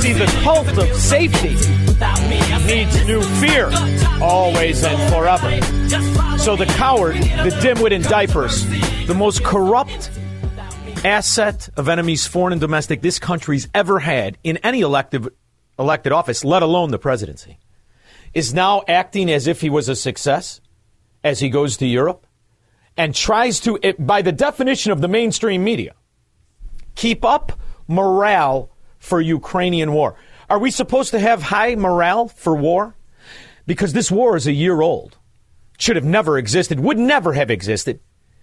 See, the cult of safety needs new fear, always and forever. So the coward, the dimwit in diapers, the most corrupt asset of enemies, foreign and domestic, this country's ever had in any elective, elected office, let alone the presidency, is now acting as if he was a success as he goes to Europe and tries to, by the definition of the mainstream media, keep up morale for Ukrainian war. Are we supposed to have high morale for war? Because this war is a year old. Should have never existed, would never have existed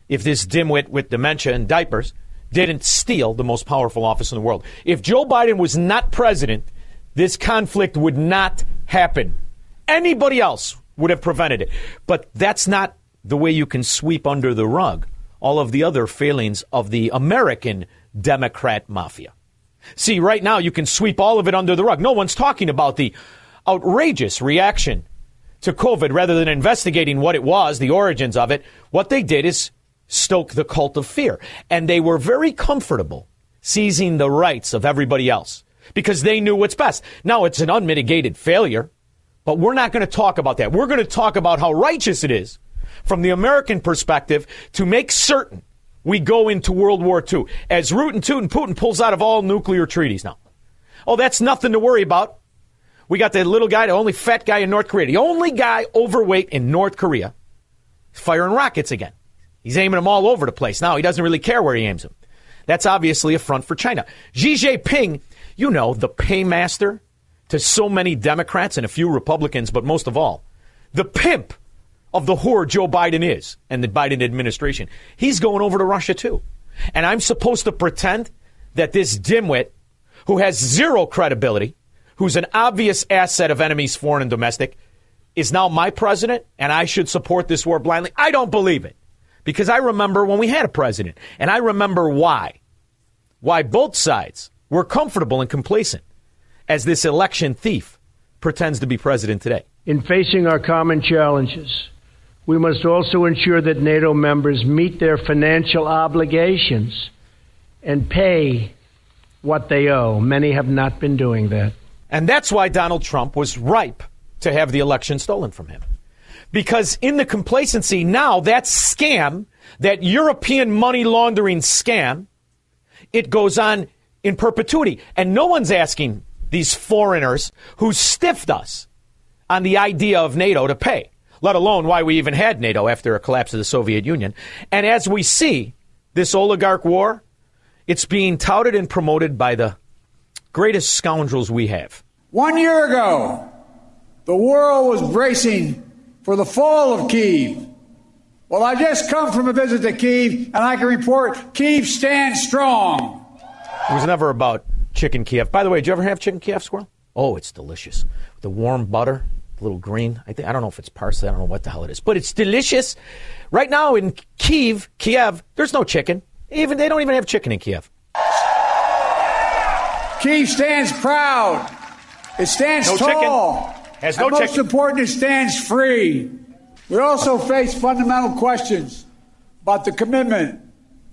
if this dimwit with dementia and diapers didn't steal the most powerful office in the world. If Joe Biden was not president, this conflict would not happen. Anybody else would have prevented it. But that's not the way you can sweep under the rug all of the other failings of the American Democrat mafia. See, right now you can sweep all of it under the rug. No one's talking about the outrageous reaction to COVID rather than investigating what it was, the origins of it. What they did is stoke the cult of fear. And they were very comfortable seizing the rights of everybody else because they knew what's best. Now it's an unmitigated failure, but we're not going to talk about that. We're going to talk about how righteous it is from the American perspective to make certain we go into World War II as Root and Putin pulls out of all nuclear treaties now. Oh, that's nothing to worry about. We got the little guy, the only fat guy in North Korea, the only guy overweight in North Korea, firing rockets again. He's aiming them all over the place. Now, he doesn't really care where he aims them. That's obviously a front for China. Xi Jinping, you know, the paymaster to so many Democrats and a few Republicans, but most of all, the pimp of the whore Joe Biden is and the Biden administration. He's going over to Russia too. And I'm supposed to pretend that this dimwit who has zero credibility, who's an obvious asset of enemies, foreign and domestic, is now my president and I should support this war blindly. I don't believe it because I remember when we had a president and I remember why. Why both sides were comfortable and complacent as this election thief pretends to be president today. In facing our common challenges, we must also ensure that NATO members meet their financial obligations and pay what they owe. Many have not been doing that. And that's why Donald Trump was ripe to have the election stolen from him. Because in the complacency now, that scam, that European money laundering scam, it goes on in perpetuity. And no one's asking these foreigners who stiffed us on the idea of NATO to pay, let alone why we even had NATO after a collapse of the Soviet Union. And as we see this oligarch war, it's being touted and promoted by the greatest scoundrels we have. One year ago, the world was bracing for the fall of Kiev. Well, I just come from a visit to Kiev, and I can report Kiev stands strong. It was never about chicken Kiev. By the way, did you ever have chicken Kiev squirrel? Oh, it's delicious. The warm butter, little green. I think I don't know if it's parsley. I don't know what the hell it is, but it's delicious. Right now in Kiev, Kiev, there's no chicken. Even they don't even have chicken in Kiev. Kiev stands proud. It stands No tall. chicken. Has and no most chicken. important, it stands free. We also face fundamental questions about the commitment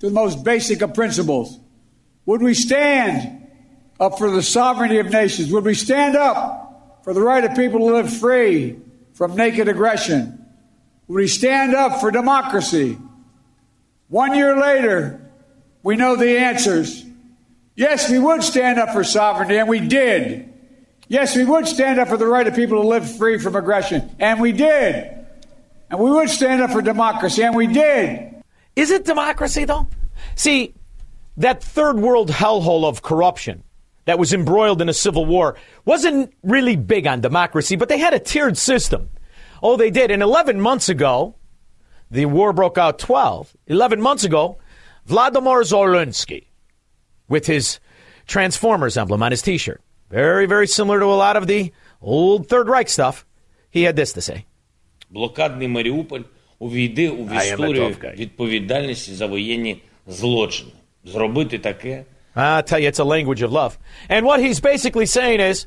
to the most basic of principles. Would we stand up for the sovereignty of nations? Would we stand up for the right of people to live free from naked aggression? Would we stand up for democracy? One year later, we know the answers. Yes, we would stand up for sovereignty, and we did. Yes, we would stand up for the right of people to live free from aggression, and we did. And we would stand up for democracy, and we did. Is it democracy, though? See, that third world hellhole of corruption that was embroiled in a civil war wasn't really big on democracy, but they had a tiered system. Oh, they did. And 11 months ago, the war broke out 12. 11 months ago, Vladimir Zelensky, with his Transformers emblem on his t shirt, very, very similar to a lot of the old Third Reich stuff, he had this to say. Блокадний Маріуполь увійде у I am a історію tough guy. відповідальності за воєнні злочини. Зробити таке I tell you, it's a language of love. And what he's basically saying is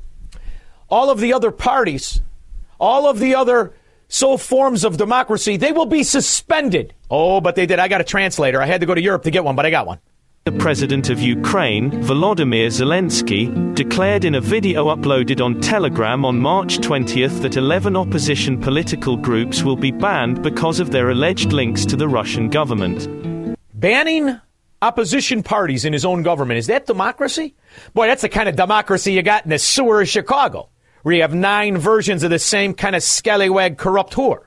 all of the other parties, all of the other so forms of democracy, they will be suspended. Oh, but they did. I got a translator. I had to go to Europe to get one, but I got one. The president of Ukraine, Volodymyr Zelensky, declared in a video uploaded on Telegram on March 20th that 11 opposition political groups will be banned because of their alleged links to the Russian government. Banning opposition parties in his own government, is that democracy? Boy, that's the kind of democracy you got in the sewer of Chicago, where you have nine versions of the same kind of scallywag corrupt whore.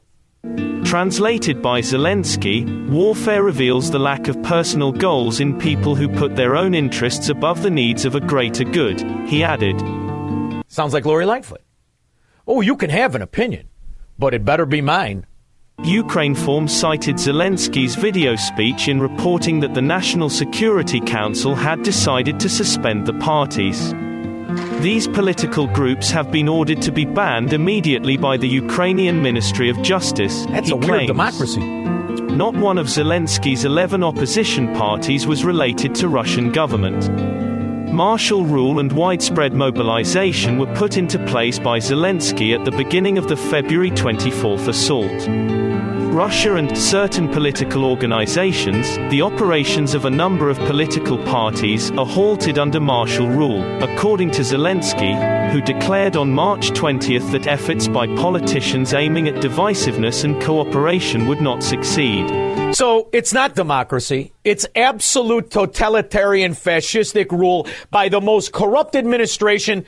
Translated by Zelensky, warfare reveals the lack of personal goals in people who put their own interests above the needs of a greater good, he added. Sounds like Lori Lightfoot. Oh, you can have an opinion, but it better be mine. Ukrinform cited Zelensky's video speech in reporting that the National Security Council had decided to suspend the parties. These political groups have been ordered to be banned immediately by the Ukrainian Ministry of Justice. That's a weird democracy. Not one of Zelensky's 11 opposition parties was related to Russian government. Martial rule and widespread mobilization were put into place by Zelensky at the beginning of the February 24th assault. Russia and certain political organizations, the operations of a number of political parties, are halted under martial rule, according to Zelensky, who declared on March 20th that efforts by politicians aiming at divisiveness and cooperation would not succeed. So it's not democracy. It's absolute totalitarian fascistic rule by the most corrupt administration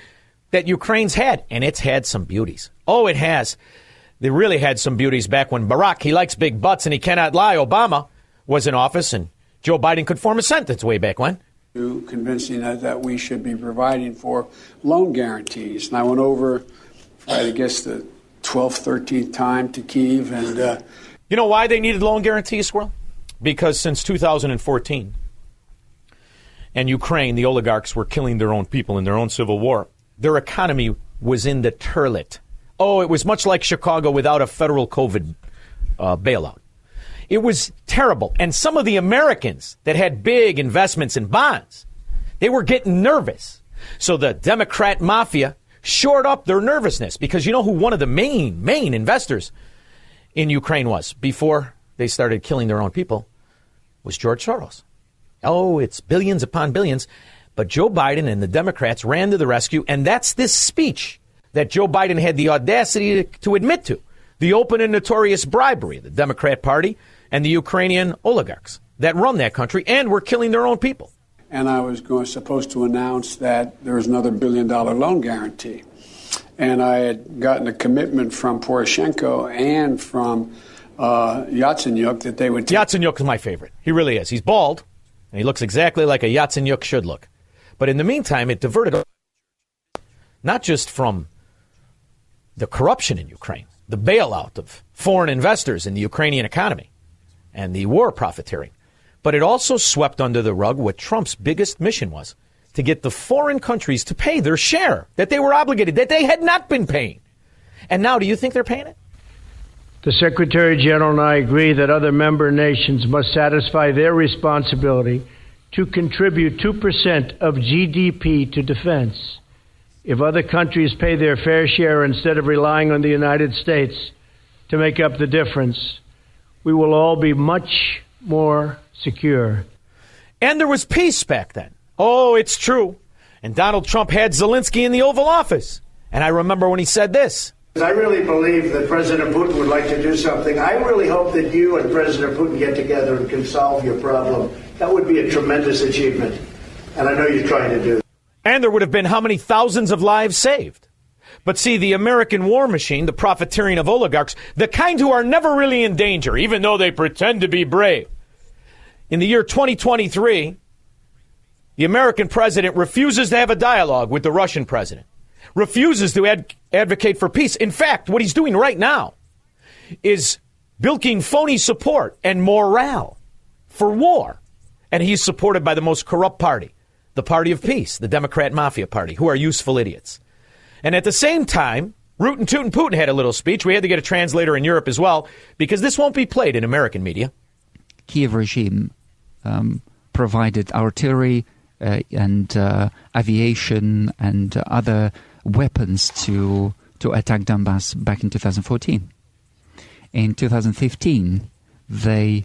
that Ukraine's had. And it's had some beauties. Oh, it has. They really had some beauties back when Barack, he likes big butts and he cannot lie, Obama was in office and Joe Biden could form a sentence way back when. to convincing us that we should be providing for loan guarantees. And I went over, I guess, the 12th, 13th time to Kiev, and uh, You know why they needed loan guarantees, Squirrel? Because since 2014, and Ukraine, the oligarchs were killing their own people in their own civil war, their economy was in the turlet. Oh, it was much like Chicago without a federal COVID uh, bailout. It was terrible. And some of the Americans that had big investments in bonds, they were getting nervous. So the Democrat mafia shored up their nervousness because you know who one of the main, main investors in Ukraine was before they started killing their own people was George Soros. Oh, it's billions upon billions. But Joe Biden and the Democrats ran to the rescue, and that's this speech that Joe Biden had the audacity to, to admit to the open and notorious bribery of the Democrat Party and the Ukrainian oligarchs that run that country and were killing their own people. and I was going, supposed to announce that there was another billion dollar loan guarantee. And I had gotten a commitment from Poroshenko and from uh, Yatsenyuk that they would Yatsenyuk is my favorite. He really is. He's bald, and he looks exactly like a Yatsenyuk should look. But in the meantime, it diverted not just from the corruption in Ukraine, the bailout of foreign investors in the Ukrainian economy, and the war profiteering, but it also swept under the rug what Trump's biggest mission was to get the foreign countries to pay their share that they were obligated, that they had not been paying. And now, do you think they're paying it? The Secretary General and I agree that other member nations must satisfy their responsibility to contribute 2% of GDP to defense. If other countries pay their fair share instead of relying on the United States to make up the difference, we will all be much more secure. And there was peace back then. Oh, it's true. And Donald Trump had Zelensky in the Oval Office. And I remember when he said this. I really believe that President Putin would like to do something. I really hope that you and President Putin get together and can solve your problem. That would be a tremendous achievement. And I know you're trying to do that. And there would have been how many thousands of lives saved? But see, the American war machine, the profiteering of oligarchs, the kind who are never really in danger, even though they pretend to be brave. In the year 2023, the American president refuses to have a dialogue with the Russian president, refuses to ad- advocate for peace. In fact, what he's doing right now is bilking phony support and morale for war. And he's supported by the most corrupt party, the Party of Peace, the Democrat Mafia Party, who are useful idiots. And at the same time, Rootin' Tootin' Putin had a little speech. We had to get a translator in Europe as well because this won't be played in American media. Kiev regime um, provided artillery and uh, aviation and uh, other weapons to to attack Donbass back in 2014. In 2015, they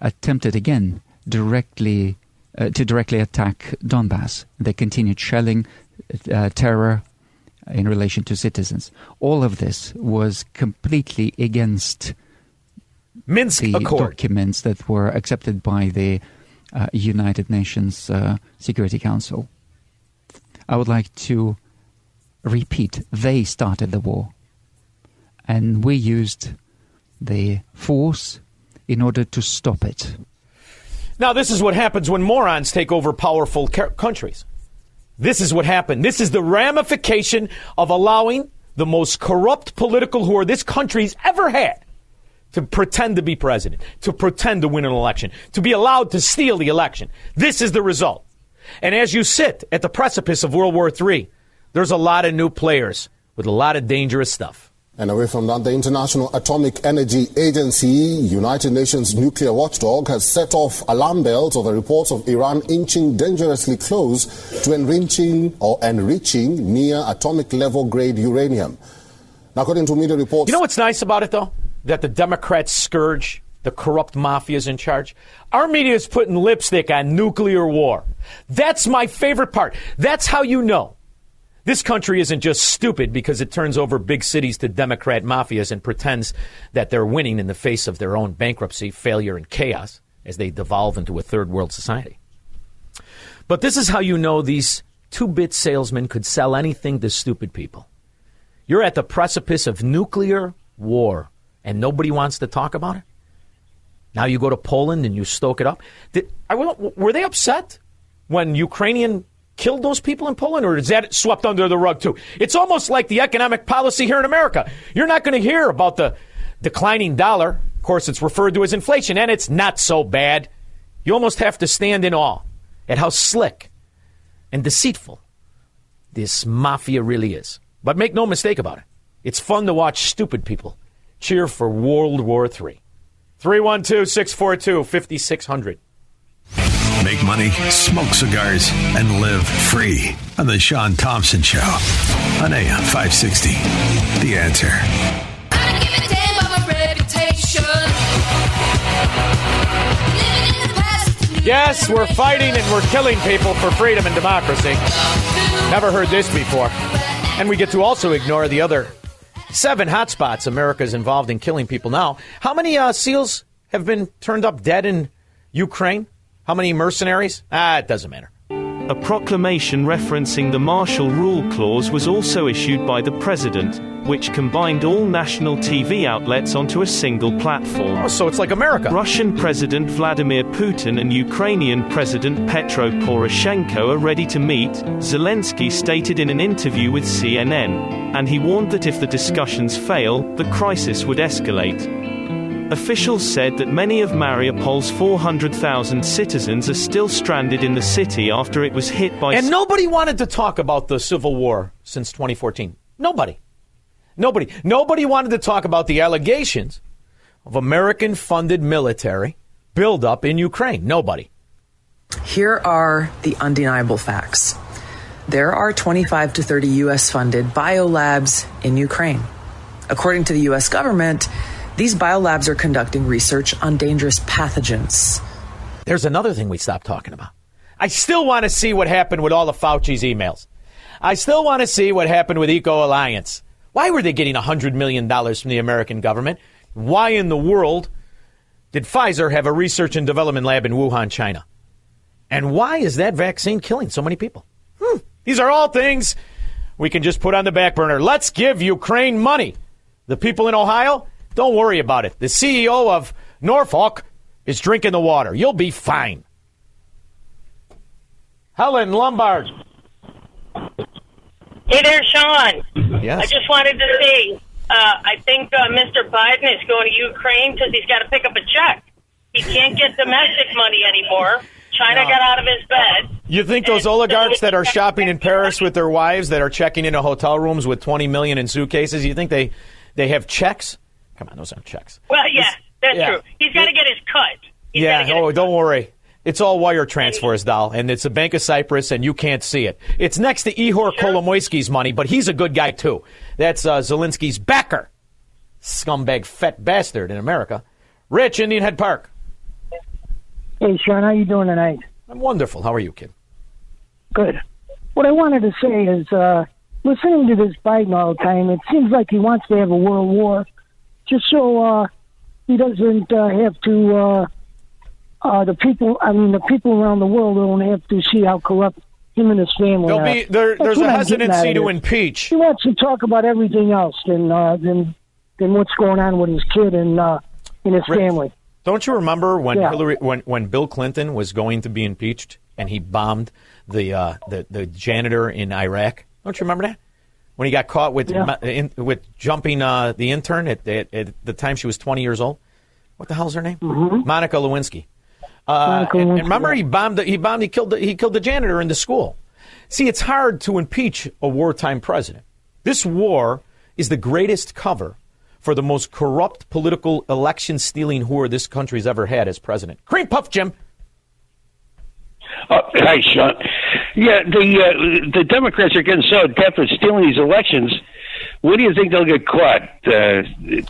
attempted again directly uh, to directly attack Donbass. They continued shelling, uh, terror in relation to citizens. All of this was completely against Minsk the Accord. documents that were accepted by the uh, United Nations uh, Security Council. I would like to repeat: they started the war, and we used the force in order to stop it. Now, this is what happens when morons take over powerful ca- countries. This is what happened. This is the ramification of allowing the most corrupt political whore this country's ever had to pretend to be president, to pretend to win an election, to be allowed to steal the election. This is the result. And as you sit at the precipice of World War III, there's a lot of new players with a lot of dangerous stuff. And away from that, the International Atomic Energy Agency, United Nations nuclear watchdog, has set off alarm bells over reports of Iran inching dangerously close to enriching or enriching near atomic level grade uranium. Now, according to media reports, You know what's nice about it, though? That the Democrats scourge the corrupt mafias in charge. Our media is putting lipstick on nuclear war. That's my favorite part. That's how you know. This country isn't just stupid because it turns over big cities to Democrat mafias and pretends that they're winning in the face of their own bankruptcy, failure, and chaos as they devolve into a third world society. But this is how you know these two bit salesmen could sell anything to stupid people. You're at the precipice of nuclear war and nobody wants to talk about it. Now you go to Poland and you stoke it up. Did, I, were they upset when Ukrainian killed those people in Poland, or is that swept under the rug too? It's almost like the economic policy here in America. You're not going to hear about the declining dollar. Of course, it's referred to as inflation, and it's not so bad. You almost have to stand in awe at how slick and deceitful this mafia really is. But make no mistake about it, it's fun to watch stupid people cheer for World War III. 312 642 5600. Make money, smoke cigars, and live free on the Sean Thompson Show on AM 560. The answer. Yes, we're fighting and we're killing people for freedom and democracy. Never heard this before. And we get to also ignore the other seven hotspots America's involved in killing people now. How many uh, SEALs have been turned up dead in Ukraine? How many mercenaries? Ah, it doesn't matter. A proclamation referencing the Martial Rule Clause was also issued by the President, which combined all national TV outlets onto a single platform. Oh, so it's like America. Russian President Vladimir Putin and Ukrainian President Petro Poroshenko are ready to meet, Zelensky stated in an interview with CNN, and he warned that if the discussions fail, the crisis would escalate. Officials said that many of Mariupol's 400,000 citizens are still stranded in the city after it was hit by. And nobody wanted to talk about the Civil War since 2014. Nobody. Nobody. Nobody wanted to talk about the allegations of American funded military buildup in Ukraine. Nobody. Here are the undeniable facts there are 25 to 30 U.S. funded biolabs in Ukraine. According to the U.S. government, these biolabs are conducting research on dangerous pathogens. There's another thing we stopped talking about. I still want to see what happened with all of Fauci's emails. I still want to see what happened with Eco Alliance. Why were they getting $100 million from the American government? Why in the world did Pfizer have a research and development lab in Wuhan, China? And why is that vaccine killing so many people? Hmm. These are all things we can just put on the back burner. Let's give Ukraine money. The people in Ohio, don't worry about it. The CEO of Norfolk is drinking the water. You'll be fine. Helen Lombard. Hey there, Sean. Yes. I just wanted to say, uh, I think uh, Mr. Biden is going to Ukraine because he's got to pick up a check. He can't get domestic money anymore. China No. got out of his bed. You think those oligarchs that are shopping in Paris with their wives that are checking into hotel rooms with 20 million in suitcases, you think they they have checks? Come on, those aren't checks. Well, yeah, that's yeah. true. He's got to get his cut. He's yeah, oh, don't worry. It's all wire transfers, doll, and it's a Bank of Cyprus, and you can't see it. It's next to Ihor Kolomoisky's money, but he's a good guy too. That's uh, Zelensky's backer, scumbag, fat bastard in America. Rich, Indian Head Park. Hey, Sean, how you doing tonight? I'm wonderful. How are you, kid? Good. What I wanted to say is, uh, listening to this Biden all the time, it seems like he wants to have a world war, just so uh, he doesn't uh, have to. Uh, the people, I mean, the people around the world don't have to see how corrupt him and his family There'll are. be there, there's a I'm hesitancy to impeach. He wants to talk about everything else than uh, than than what's going on with his kid and uh, and his Rick, family. Don't you remember when Yeah. Hillary, when when Bill Clinton was going to be impeached and he bombed the uh, the the janitor in Iraq? Don't you remember that? When he got caught with Yeah. in, with jumping uh, the intern at, at, at the time she was 20 years old. What the hell's her name? Monica Lewinsky. Uh, and, and remember, he bombed. The, he bombed. He killed. The, he killed the janitor in the school. See, it's hard to impeach a wartime president. This war is the greatest cover for the most corrupt political election stealing whore this country's ever had as president. Cream puff, Jim. Oh, hi, Sean. Yeah, the uh, the Democrats are getting so adept at stealing these elections. When do you think they'll get caught? Uh,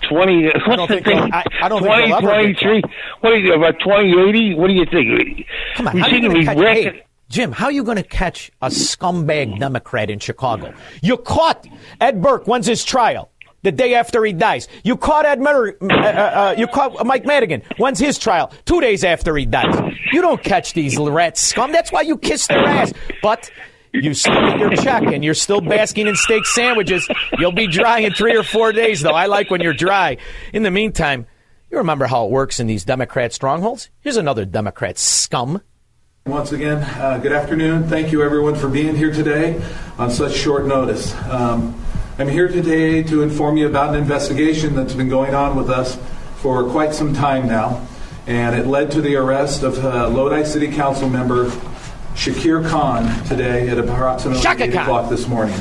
Twenty? I don't What's the think thing? I- I don't think Twenty they'll ever get twenty-three. What do you about twenty eighty? What do you think? Come on, we how are you catch, hey, Jim, how are you going to catch a scumbag Democrat in Chicago? You caught Ed Burke. When's his trial? The day after he dies. You caught Ed Mer- uh, uh, uh, You caught Mike Madigan. When's his trial? Two days after he dies. You don't catch these rat scum. That's why you kiss their ass. But you still your check and you're still basking in steak sandwiches. You'll be dry in three or four days, though. I like when you're dry. In the meantime, you remember how it works in these Democrat strongholds? Here's another Democrat scum. Once again, uh, good afternoon. Thank you, everyone, for being here today on such short notice. Um, I'm here today to inform you about an investigation that's been going on with us for quite some time now, and it led to the arrest of uh, Lodi City Council member Shakir Khan today at approximately Shaka 8 Khan. o'clock this morning.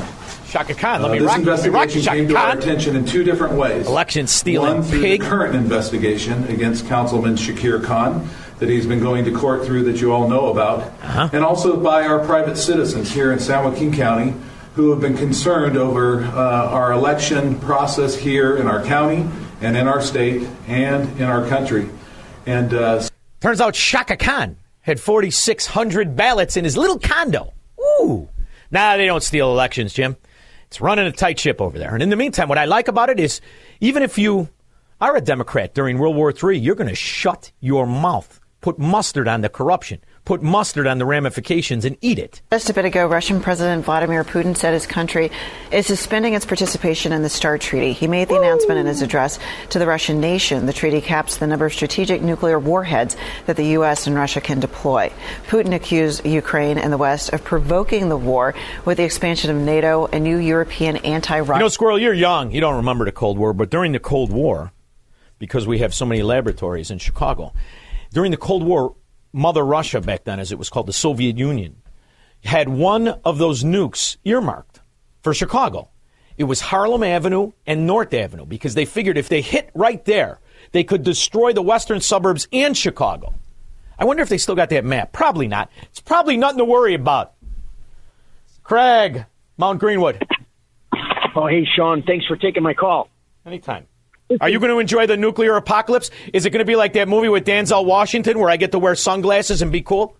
Shaka Khan, let Uh, me this rock, let me rock investigation came to our attention in two different ways. Election stealing One through pig. the current investigation against Councilman Shakir Khan that he's been going to court through that you all know about, Uh-huh. and also by our private citizens here in San Joaquin County who have been concerned over uh, our election process here in our county and in our state and in our country. And uh, Turns out Shaka Khan had 4,600 ballots in his little condo. Ooh. Nah, they don't steal elections, Jim. It's running a tight ship over there. And in the meantime, what I like about it is even if you are a Democrat during World War III, you're going to shut your mouth, put mustard on the corruption, put mustard on the ramifications, and eat it. Just a bit ago, Russian President Vladimir Putin said his country is suspending its participation in the START treaty. He made the announcement in his address to the Russian nation. The treaty caps the number of strategic nuclear warheads that the U.S. and Russia can deploy. Putin accused Ukraine and the West of provoking the war with the expansion of NATO and new European anti-Russian. You know, Squirrel, you're young. You don't remember the Cold War, but during the Cold War, because we have so many laboratories in Chicago, during the Cold War, Mother Russia back then, as it was called, the Soviet Union, had one of those nukes earmarked for Chicago. It was Harlem Avenue and North Avenue because they figured if they hit right there, they could destroy the western suburbs and Chicago. I wonder if they still got that map. Probably not. It's probably nothing to worry about. Craig, Mount Greenwood. Oh, hey, Sean. Thanks for taking my call. Anytime. Are you going to enjoy the nuclear apocalypse? Is it going to be like that movie with Denzel Washington where I get to wear sunglasses and be cool?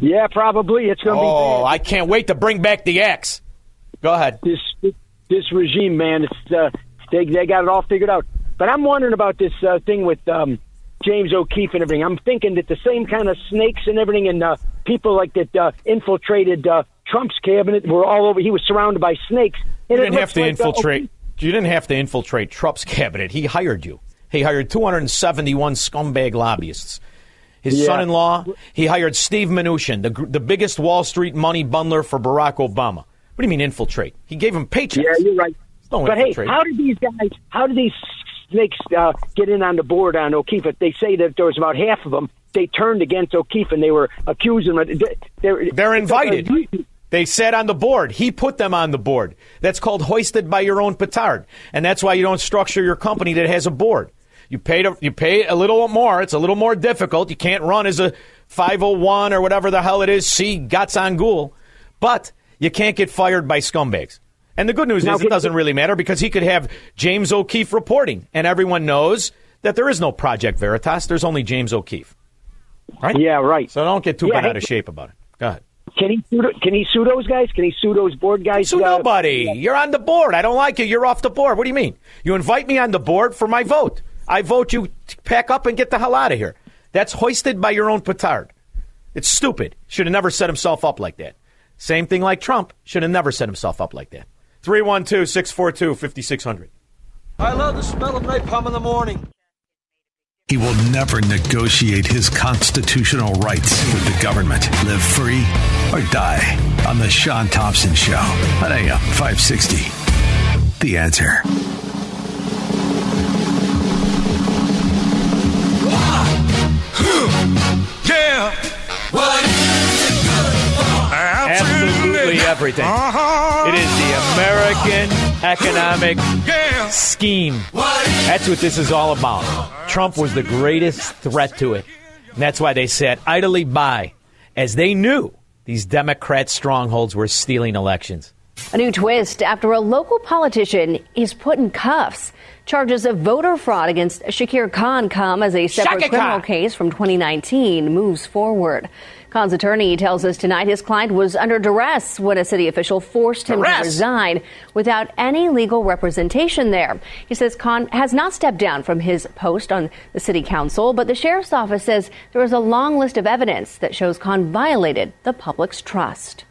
Yeah, probably. It's going to be Oh, I can't wait to bring back the X. Go ahead. this this regime, man. It's uh, they they got it all figured out. But I'm wondering about this uh, thing with um, James O'Keefe and everything. I'm thinking that the same kind of snakes and everything and uh, people like that uh, infiltrated uh, Trump's cabinet were all over. He was surrounded by snakes. You And it didn't have to like, uh, infiltrate. You didn't have to infiltrate Trump's cabinet. He hired you. He hired 271 scumbag lobbyists. His Yeah. son-in-law, he hired Steve Mnuchin, the the biggest Wall Street money bundler for Barack Obama. What do you mean infiltrate? He gave him paychecks. Yeah, you're right. No but hey, how did these guys? How did these snakes uh, get in on the board on O'Keefe? They say that there was about half of them, they turned against O'Keefe and they were accusing him. They're, They're invited. They said on the board. He put them on the board. That's called hoisted by your own petard, and that's why you don't structure your company that has a board. You pay to, you pay a little more. It's a little more difficult. You can't run as a 501 or whatever the hell it is. See Gats on Ghoul, but you can't get fired by scumbags. And the good news Now, is it doesn't really matter because he could have James O'Keefe reporting, and everyone knows that there is no Project Veritas. There's only James O'Keefe. Right? Yeah, right. So don't get too Yeah, bent hey- out of shape about it. Go ahead. Can he sue? Can he sue those guys? Can he sue those board guys? Sue uh, nobody. You're on the board. I don't like you. You're off the board. What do you mean? You invite me on the board for my vote. I vote you pack up and get the hell out of here. That's hoisted by your own petard. It's stupid. Should have never set himself up like that. Same thing like Trump. Should have never set himself up like that. 312 642 5600. I love the smell of napalm in the morning. He will never negotiate his constitutional rights with the government. Live free or die on The Sean Thompson Show on AM 560. The answer. Yeah. What is it good for? Absolutely everything. Uh-huh. It is the American economic scheme. That's what this is all about. Trump was the greatest threat to it. And that's why they sat idly by, as they knew these Democrat strongholds were stealing elections. A new twist after a local politician is put in cuffs. Charges of voter fraud against Shakir Khan come as a separate Shaka criminal Khan. case from 2019 moves forward. Khan's attorney tells us tonight his client was under duress when a city official forced him Duress? to resign without any legal representation there. He says Khan has not stepped down from his post on the city council, but the sheriff's office says there is a long list of evidence that shows Khan violated the public's trust.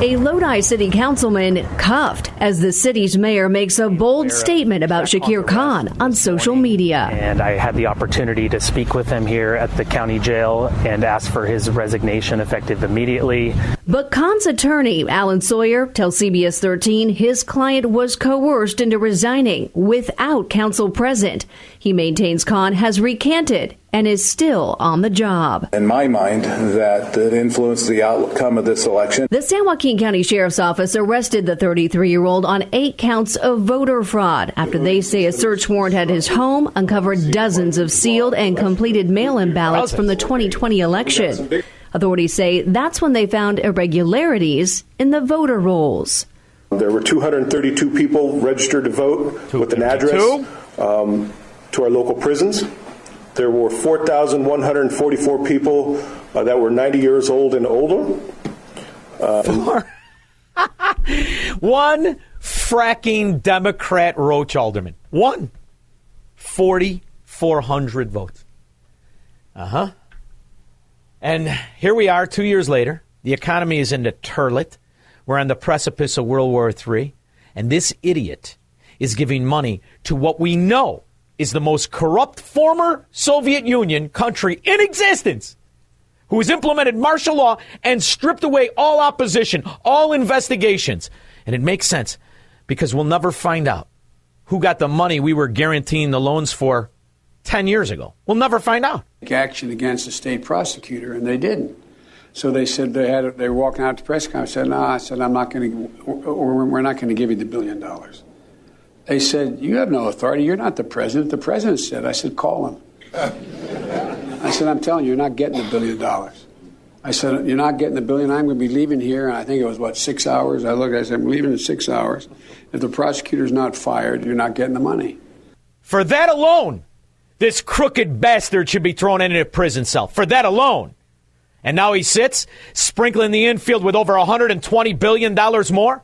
A Lodi city councilman cuffed as the city's mayor makes a bold statement about Shakir Khan on social media. And I had the opportunity to speak with him here at the county jail and ask for his resignation effective immediately. But Khan's attorney, Alan Sawyer, tells CBS 13 his client was coerced into resigning without counsel present. He maintains Khan has recanted and is still on the job. in my mind, that it influenced the outcome of this election. The San Joaquin County Sheriff's Office arrested the 33 year old on eight counts of voter fraud after they say a search warrant at his home uncovered dozens of sealed and completed mail in ballots from the 2020 election. Authorities say that's when they found irregularities in the voter rolls. There were 232 people registered to vote with an address um, to our local prisons. There were 4,144 people uh, that were 90 years old and older. Uh, One fracking Democrat Roach alderman. One. 4,400 votes. Uh huh. And here we are two years later. The economy is in the turlet. We're on the precipice of World War III. And this idiot is giving money to what we know is the most corrupt former Soviet Union country in existence who has implemented martial law and stripped away all opposition, all investigations. And it makes sense because we'll never find out who got the money we were guaranteeing the loans for 10 years ago. We'll never find out. action against the state prosecutor, and they didn't. So they said they had they were walking out to press conference. Said, "No," I said, "I'm not going to, we're not going to give you the billion dollars." They said, "You have no authority. You're not the president." The president said, "I said, call him." I said, "I'm telling you, you're not getting the billion dollars." I said, "You're not getting the billion. I'm going to be leaving here." And I think it was what six hours. I looked. I said, "I'm leaving in six hours. If the prosecutor's not fired, you're not getting the money." For that alone, this crooked bastard should be thrown into a prison cell. For that alone. And now he sits, sprinkling the infield with over $120 billion more?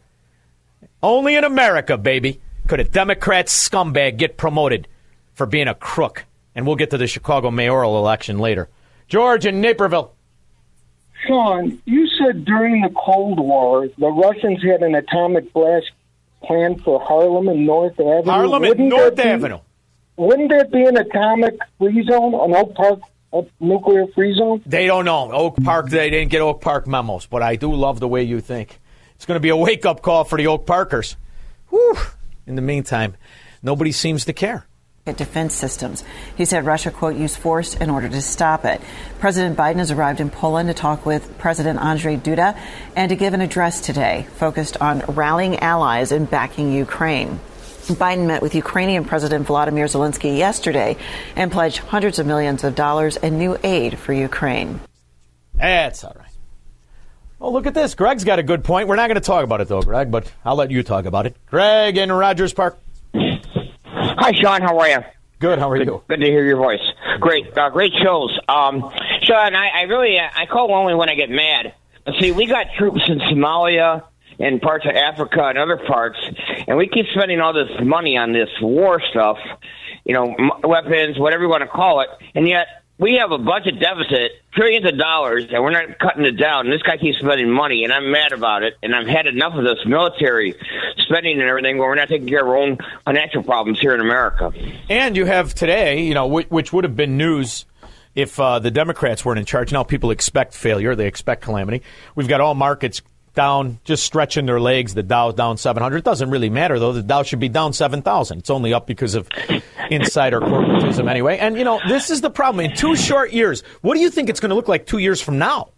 Only in America, baby, could a Democrat scumbag get promoted for being a crook. And we'll get to the Chicago mayoral election later. George in Naperville. Sean, you said during the Cold War the Russians had an atomic blast plan for Harlem and North Avenue. Harlem and Wouldn't North be- Avenue. Wouldn't that be an atomic free zone, an Oak Park a nuclear free zone? They don't know. Oak Park, they didn't get Oak Park memos, but I do love the way you think. It's going to be a wake up call for the Oak Parkers. Whew. In the meantime, nobody seems to care. defense systems. He said Russia, quote, used force in order to stop it. President Biden has arrived in Poland to talk with President Andrzej Duda and to give an address today focused on rallying allies and backing Ukraine. Biden met with Ukrainian President Vladimir Zelensky yesterday and pledged hundreds of millions of dollars in new aid for Ukraine. That's all right. Oh, look at this. Greg's got a good point. We're not going to talk about it, though, Greg, but I'll let you talk about it. Greg in Rogers Park. Hi, Sean. How are you? Good. How are you? Good to hear your voice. Great, uh, great shows. Um, Sean, I, I really, uh, I call only when I get mad. But See, we got troops in Somalia and parts of Africa and other parts, and we keep spending all this money on this war stuff, you know, m- weapons, whatever you want to call it, and yet we have a budget deficit, trillions of dollars, and we're not cutting it down. And this guy keeps spending money, and I'm mad about it. And I've had enough of this military spending and everything, where we're not taking care of our own financial problems here in America. And you have today, you know, which, which would have been news if uh, the Democrats weren't in charge. Now people expect failure, they expect calamity. We've got all markets down, just stretching their legs. The Dow down 700. It doesn't really matter, though. The Dow should be down 7,000. It's only up because of insider corporatism anyway. And, you know, this is the problem. In two short years, what do you think it's going to look like two years from now?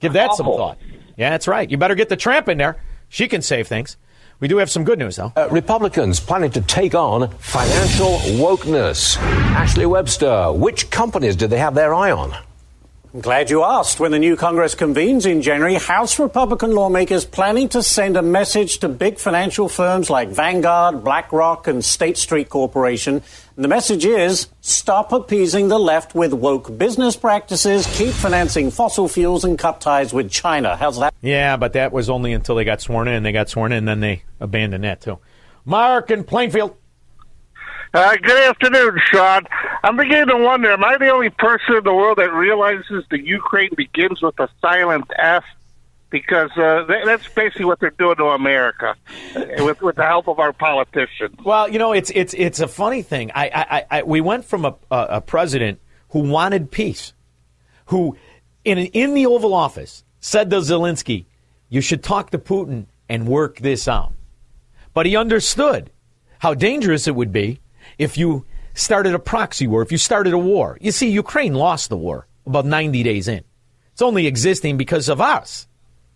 Give that some thought. Yeah, that's right. You better get the tramp in there. She can save things. We do have some good news, though. Uh, Republicans planning to take on financial wokeness. Ashley Webster, which companies do they have their eye on? I'm glad you asked. When the new Congress convenes in January, House Republican lawmakers planning to send a message to big financial firms like Vanguard, BlackRock, and State Street Corporation. And the message is stop appeasing the left with woke business practices, keep financing fossil fuels, and cut ties with China. How's that? Yeah, but that was only until they got sworn in. And they got sworn in, and then they abandoned that, too. Mark in Plainfield. Uh, good afternoon, Sean. I'm beginning to wonder, am I the only person in the world that realizes the Ukraine begins with a silent F? Because uh, that, that's basically what they're doing to America uh, with, with the help of our politicians. Well, you know, it's it's it's a funny thing. I, I, I we went from a, a president who wanted peace, who in in the Oval Office said to Zelensky, "You should talk to Putin and work this out," but he understood how dangerous it would be if you started a proxy war, if you started a war. You see, Ukraine lost the war about 90 days in. It's only existing because of us.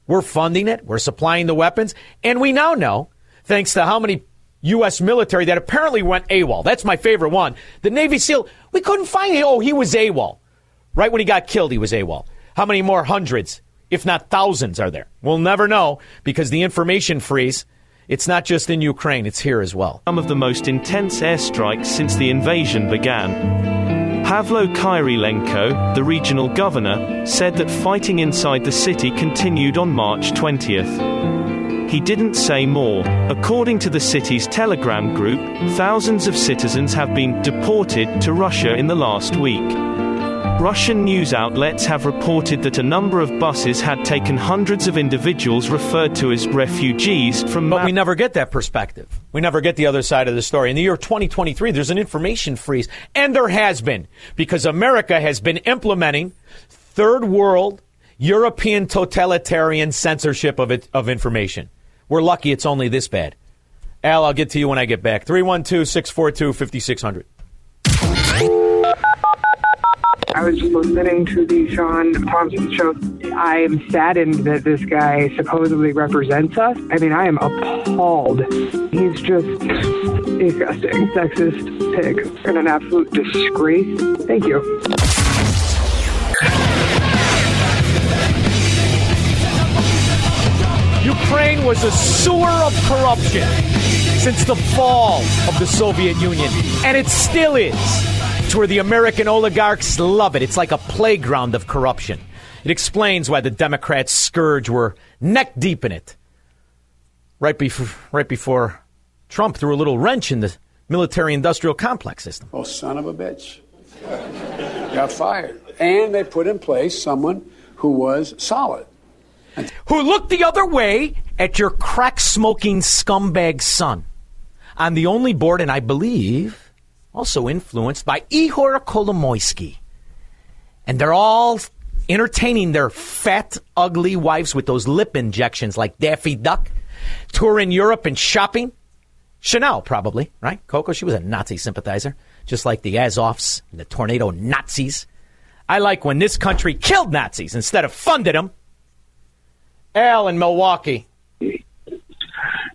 We're funding it, we're supplying the weapons, and we now know, thanks to how many U.S. military that apparently went AWOL. That's my favorite one. The Navy SEAL, we couldn't find him. Oh, he was AWOL. Right when he got killed, he was AWOL. How many more hundreds, if not thousands, are there? We'll never know because the information freeze. It's not just in Ukraine, it's here as well. Some of the most intense airstrikes since the invasion began. Pavlo Kyrylenko, the regional governor, said that fighting inside the city continued on March 20th. He didn't say more. According to the city's Telegram group, thousands of citizens have been deported to Russia in the last week. Russian news outlets have reported that a number of buses had taken hundreds of individuals referred to as refugees from. But we never get that perspective. We never get the other side of the story. In the year 2023, there's an information freeze, and there has been, because America has been implementing third world European totalitarian censorship of, it, of information. We're lucky it's only this bad. Al, I'll get to you when I get back. 312 642 5600. I was listening to the Sean Thompson show. I am saddened that this guy supposedly represents us. I mean, I am appalled. He's just disgusting, sexist pig, and an absolute disgrace. Thank you. Ukraine was a sewer of corruption since the fall of the Soviet Union, and it still is. It's where the American oligarchs love it. It's like a playground of corruption. It explains why the Democrats' scourge were neck deep in it. Right before, right before Trump threw a little wrench in the military industrial complex system. Oh, son of a bitch. Got fired. And they put in place someone who was solid. Who looked the other way at your crack smoking scumbag son on the only board, and I believe also influenced by Ihor Kolomoisky. And they're all entertaining their fat, ugly wives with those lip injections like Daffy Duck, touring Europe and shopping. Chanel, probably, right? Coco, she was a Nazi sympathizer, just like the Azovs and the tornado Nazis. I like when this country killed Nazis instead of funded them. Al in Milwaukee.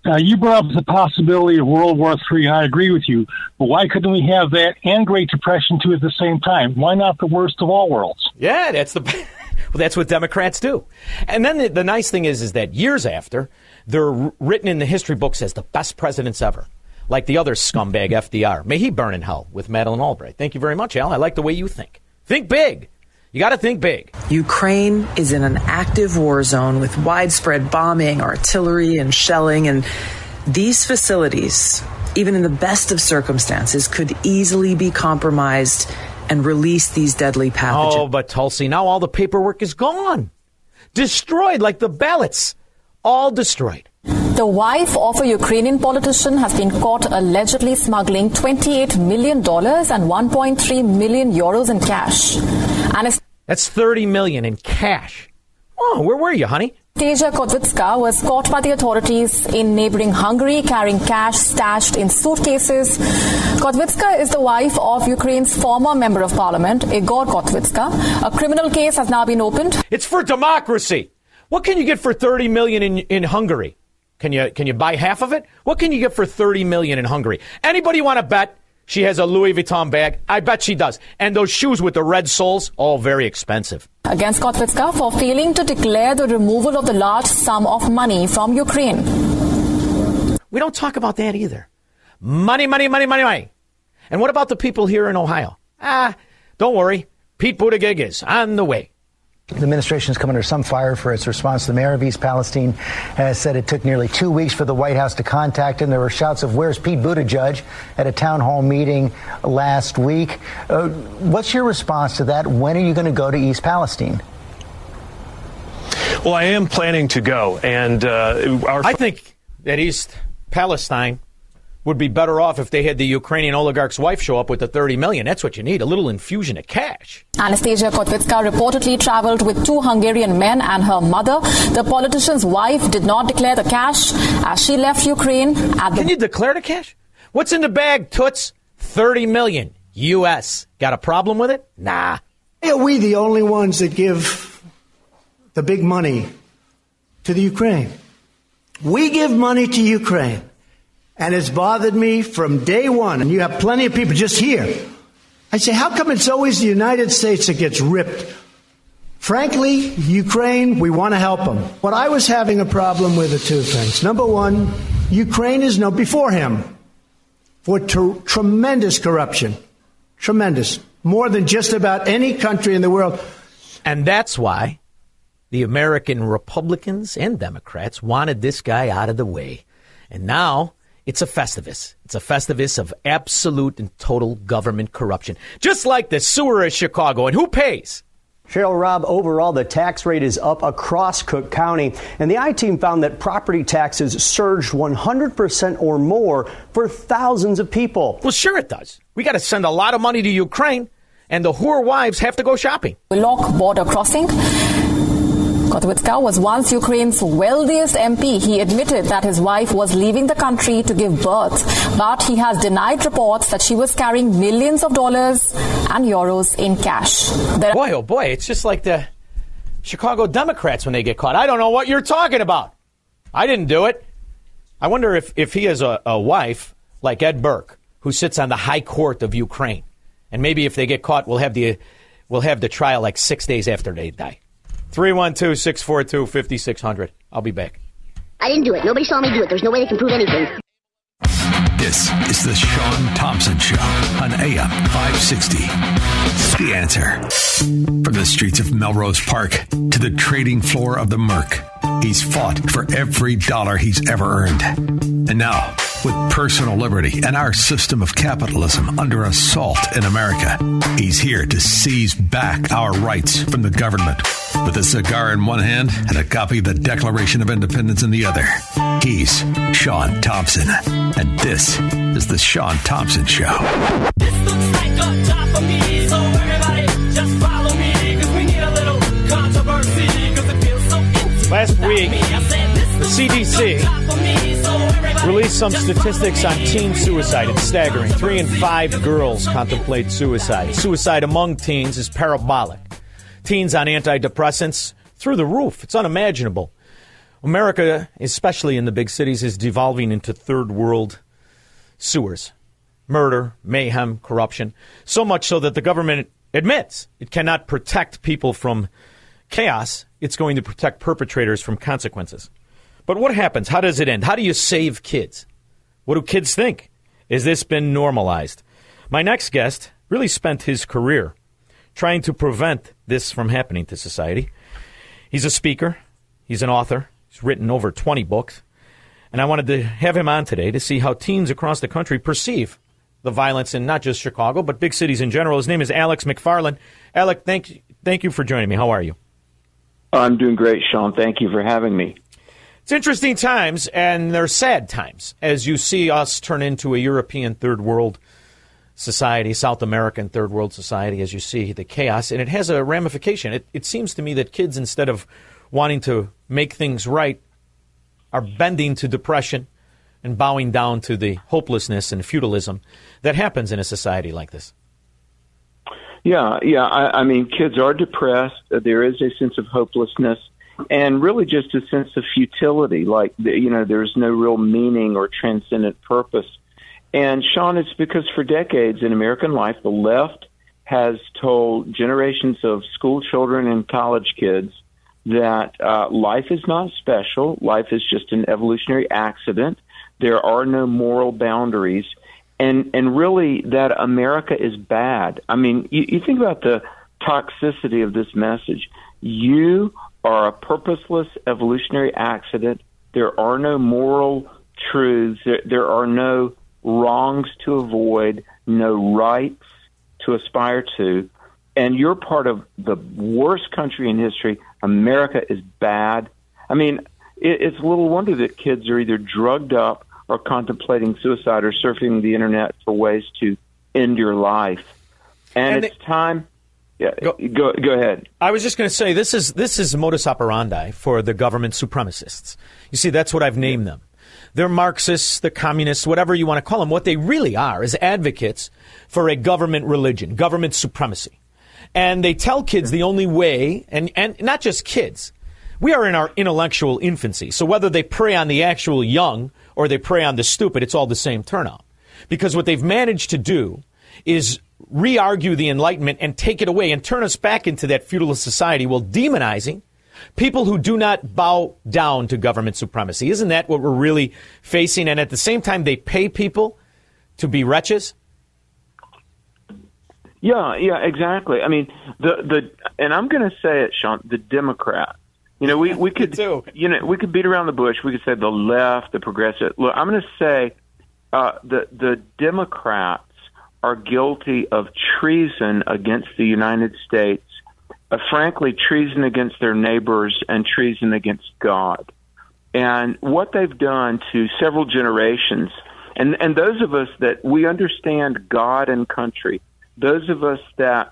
Uh, you brought up the possibility of World War III, and I agree with you. But why couldn't we have that and Great Depression too at the same time? Why not the worst of all worlds? Yeah, that's the. well, that's what Democrats do. And then the, the nice thing is, is that years after, they're written in the history books as the best presidents ever. Like the other scumbag FDR. May he burn in hell with Madeleine Albright. Thank you very much, Al. I like the way you think. Think big. You got to think big. Ukraine is in an active war zone with widespread bombing, artillery, and shelling, and these facilities, even in the best of circumstances, could easily be compromised and release these deadly pathogens. Oh, but Tulsi, now all the paperwork is gone. Destroyed like the ballots. All destroyed. The wife of a Ukrainian politician has been caught allegedly smuggling $28 million and 1.3 million euros in cash. And That's 30 million in cash. Oh, where were you, honey? Teja Kotvitska was caught by the authorities in neighboring Hungary carrying cash stashed in suitcases. Kotvitska is the wife of Ukraine's former member of parliament, Igor Kotvitska. A criminal case has now been opened. It's for democracy. What can you get for 30 million in, in Hungary? Can you can you buy half of it? What can you get for 30 million in Hungary? Anybody want to bet she has a Louis Vuitton bag? I bet she does. And those shoes with the red soles, all very expensive. Against Kotvitska for failing to declare the removal of the large sum of money from Ukraine. We don't talk about that either. Money, money, money, money, money. And what about the people here in Ohio? Ah, don't worry. Pete Buttigieg is on the way. The administration has come under some fire for its response. The mayor of East Palestine has said it took nearly two weeks for the White House to contact him. There were shouts of "Where's Pete Buttigieg?" at a town hall meeting last week. Uh, what's your response to that? When are you going to go to East Palestine? Well, I am planning to go, and uh, our. I think that East Palestine would be better off if they had the Ukrainian oligarch's wife show up with the 30 million. That's what you need, a little infusion of cash. Anastasia Kotvitska reportedly traveled with two Hungarian men and her mother. The politician's wife did not declare the cash as she left Ukraine. Can you declare the cash? What's in the bag, Toots? 30 million U.S. Got a problem with it? Nah. Are we the only ones that give the big money to the Ukraine? We give money to Ukraine. And it's bothered me from day one. And you have plenty of people just here. I say, how come it's always the United States that gets ripped? Frankly, Ukraine, we want to help them. What I was having a problem with are two things. Number one, Ukraine is known before him for ter- tremendous corruption. Tremendous. More than just about any country in the world. And that's why the American Republicans and Democrats wanted this guy out of the way. And now it's a festivus. It's a festivus of absolute and total government corruption. Just like the sewer of Chicago. And who pays? Cheryl Rob, overall, the tax rate is up across Cook County, and the I team found that property taxes surged 100% or more for thousands of people. Well, sure it does. We got to send a lot of money to Ukraine, and the whore wives have to go shopping. We lock border crossing. Kotovitska was once Ukraine's wealthiest MP. He admitted that his wife was leaving the country to give birth, but he has denied reports that she was carrying millions of dollars and euros in cash. There boy, oh boy, it's just like the Chicago Democrats when they get caught. I don't know what you're talking about. I didn't do it. I wonder if, if he has a, a wife like Ed Burke who sits on the high court of Ukraine. And maybe if they get caught, we'll have the, we'll have the trial like six days after they die. 312 642 5600. I'll be back. I didn't do it. Nobody saw me do it. There's no way they can prove anything. This is the Sean Thompson Show on AM 560. The answer. From the streets of Melrose Park to the trading floor of the Merc, he's fought for every dollar he's ever earned. And now, with personal liberty and our system of capitalism under assault in America. He's here to seize back our rights from the government. With a cigar in one hand and a copy of the Declaration of Independence in the other, he's Sean Thompson. And this is The Sean Thompson Show. Last week, the CDC released some statistics on teen suicide. It's staggering. Three in five girls contemplate suicide. Suicide among teens is parabolic. Teens on antidepressants through the roof. It's unimaginable. America, especially in the big cities, is devolving into third world sewers. Murder, mayhem, corruption. So much so that the government admits it cannot protect people from chaos. It's going to protect perpetrators from consequences. But what happens? How does it end? How do you save kids? What do kids think? Has this been normalized? My next guest really spent his career trying to prevent this from happening to society. He's a speaker, he's an author, he's written over 20 books, and I wanted to have him on today to see how teens across the country perceive the violence in not just Chicago, but big cities in general. His name is Alex McFarland. Alec, thank, thank you for joining me. How are you? I'm doing great, Sean. Thank you for having me. It's interesting times, and they're sad times as you see us turn into a European third world society, South American third world society, as you see the chaos, and it has a ramification. It, it seems to me that kids, instead of wanting to make things right, are bending to depression and bowing down to the hopelessness and feudalism that happens in a society like this. Yeah, yeah. I, I mean, kids are depressed. There is a sense of hopelessness, and really just a sense of futility. Like you know, there's no real meaning or transcendent purpose. And Sean, it's because for decades in American life, the left has told generations of school children and college kids that uh, life is not special. Life is just an evolutionary accident. There are no moral boundaries and and really that America is bad. I mean, you, you think about the toxicity of this message. You are a purposeless evolutionary accident. There are no moral truths. There, there are no wrongs to avoid, no rights to aspire to, and you're part of the worst country in history. America is bad. I mean, it, it's little wonder that kids are either drugged up or contemplating suicide or surfing the internet for ways to end your life. And, and it's time. Yeah, go, go, go ahead. I was just going to say this is this is modus operandi for the government supremacists. You see, that's what I've named them. They're Marxists, the communists, whatever you want to call them. What they really are is advocates for a government religion, government supremacy. And they tell kids the only way, and, and not just kids, we are in our intellectual infancy. So whether they prey on the actual young or they prey on the stupid, it's all the same turnout. Because what they've managed to do is re argue the Enlightenment and take it away and turn us back into that feudalist society while demonizing people who do not bow down to government supremacy. Isn't that what we're really facing? And at the same time, they pay people to be wretches? Yeah, yeah, exactly. I mean, the the and I'm going to say it, Sean. The Democrat. you know, we we could you know we could beat around the bush. We could say the left, the progressive. Look, I'm going to say uh, the the Democrats are guilty of treason against the United States. Uh, frankly, treason against their neighbors and treason against God. And what they've done to several generations, and and those of us that we understand God and country, those of us that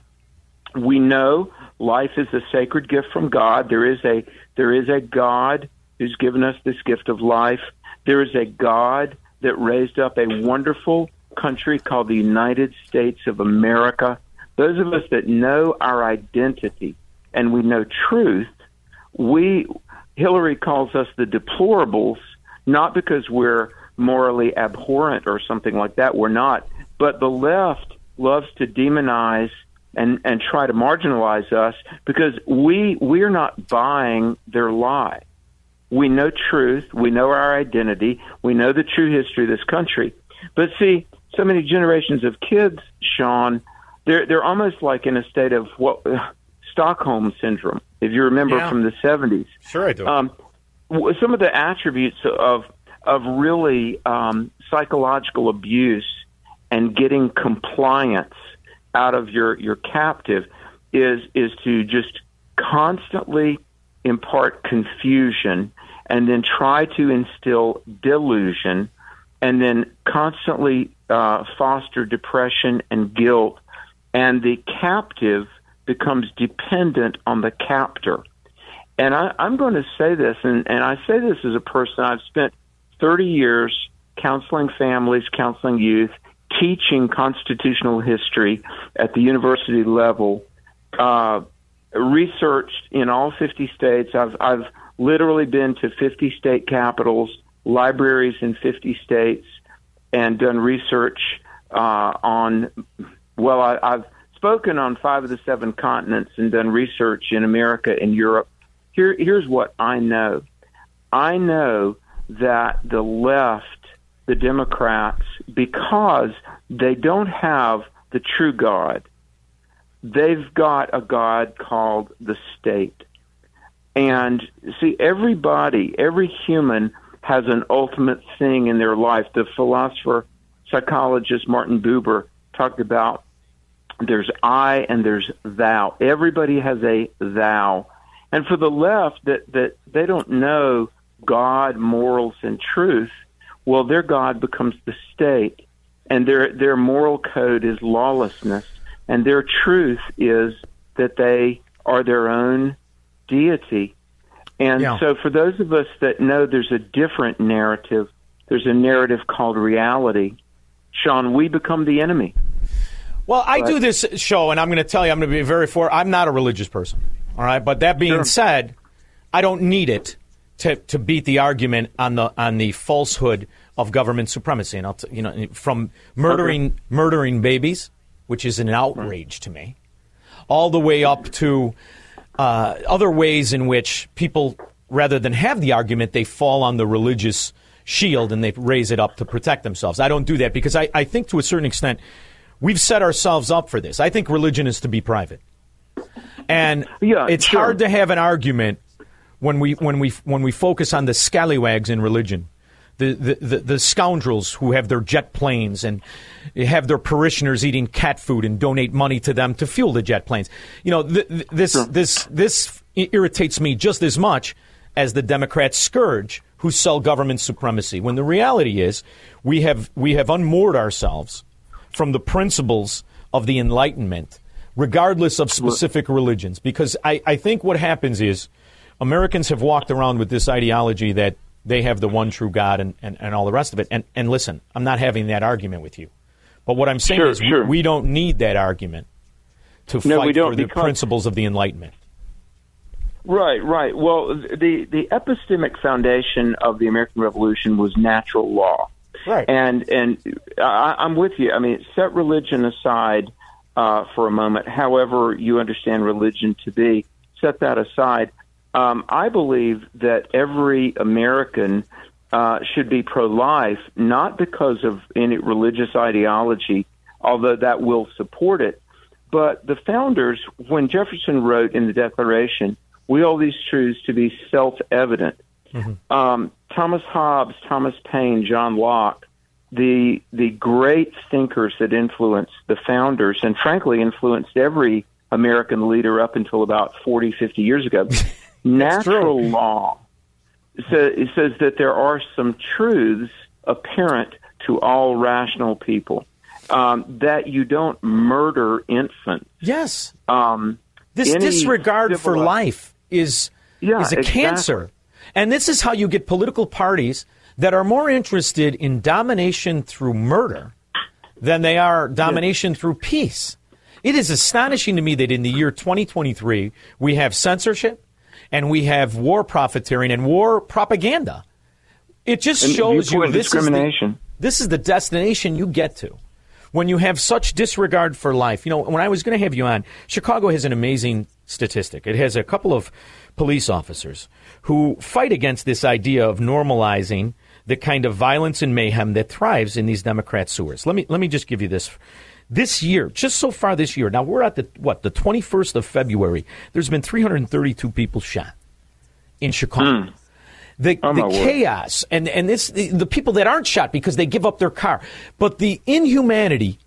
we know life is a sacred gift from God. There is a there is a God who's given us this gift of life. There is a God that raised up a wonderful country called the United States of America. Those of us that know our identity and we know truth, we Hillary calls us the deplorables, not because we're morally abhorrent or something like that. We're not. But the left loves to demonize and and try to marginalize us because we we're not buying their lie. We know truth, we know our identity, we know the true history of this country. But see, so many generations of kids, Sean, they're they're almost like in a state of what Stockholm syndrome. If you remember yeah. from the seventies, sure I do. Um, some of the attributes of of really um, psychological abuse and getting compliance out of your your captive is is to just constantly impart confusion and then try to instill delusion and then constantly uh, foster depression and guilt and the captive becomes dependent on the captor and I, I'm going to say this, and, and I say this as a person I've spent 30 years counseling families, counseling youth, teaching constitutional history at the university level, uh, researched in all 50 states. I've, I've literally been to 50 state capitals, libraries in 50 states, and done research uh, on, well, I, I've spoken on five of the seven continents and done research in America and Europe here, here's what I know. I know that the left, the Democrats, because they don't have the true God, they've got a God called the state. And see, everybody, every human has an ultimate thing in their life. The philosopher, psychologist Martin Buber talked about there's I and there's thou. Everybody has a thou. And for the left, that that they don't know God, morals, and truth, well, their God becomes the state, and their their moral code is lawlessness, and their truth is that they are their own deity. And Yeah. so, for those of us that know there's a different narrative, there's a narrative called reality. Sean, we become the enemy. Well, I But- do this show, and I'm going to tell you, I'm going to be very for. I'm not a religious person, all right. But that being said, I don't need it to, to beat the argument on the on the falsehood of government supremacy, and I'll t- you know from murdering murdering babies, which is an outrage to me, all the way up to uh, other ways in which people, rather than have the argument, they fall on the religious shield and they raise it up to protect themselves. I don't do that because I, I think to a certain extent we've set ourselves up for this. I think religion is to be private, and it's sure. hard to have an argument when we when we when we focus on the scallywags in religion. The, the, the, the scoundrels who have their jet planes and have their parishioners eating cat food and donate money to them to fuel the jet planes. You know, th- th- this, this, this irritates me just as much as the Democrat scourge who sell government supremacy. When the reality is, we have, we have unmoored ourselves from the principles of the Enlightenment, regardless of specific religions. Because I, I think what happens is Americans have walked around with this ideology that they have the one true God and, and, and all the rest of it. And, and listen, I'm not having that argument with you. But what I'm saying Sure, is we- sure. we don't need that argument to No, fight for the because- principles of the Enlightenment. Right, right. Well, the the epistemic foundation of the American Revolution was natural law. Right. And and I, I'm with you. I mean, set religion aside uh, for a moment. However, you understand religion to be, set that aside. Um, I believe that every American uh, should be pro-life, not because of any religious ideology, although that will support it, but the founders, when Jefferson wrote in the Declaration, we hold these truths to be self-evident. Um, Thomas Hobbes, Thomas Paine, John Locke, the the great thinkers that influenced the founders, and frankly influenced every American leader up until about 40, 50 years ago. Natural law so it says that there are some truths apparent to all rational people. Um, that you don't murder infants. Yes. Um, This disregard for life is Yeah, is a exactly. cancer. And this is how you get political parties that are more interested in domination through murder than they are domination through peace. It is astonishing to me that in the year 2023 we have censorship and we have war profiteering and war propaganda. It just And shows you this discrimination. Is the, this is the destination you get to when you have such disregard for life. You know, when I was going to have you on, Chicago has an amazing statistic. It has a couple of police officers who fight against this idea of normalizing the kind of violence and mayhem that thrives in these Democrat sewers. Let me let me just give you this. This year, just so far this year, now we're at the what the 21st of February. There's been 332 people shot in Chicago. Hmm. the, Oh, the word. chaos and, and this the, the people that aren't shot because they give up their car. But the inhumanity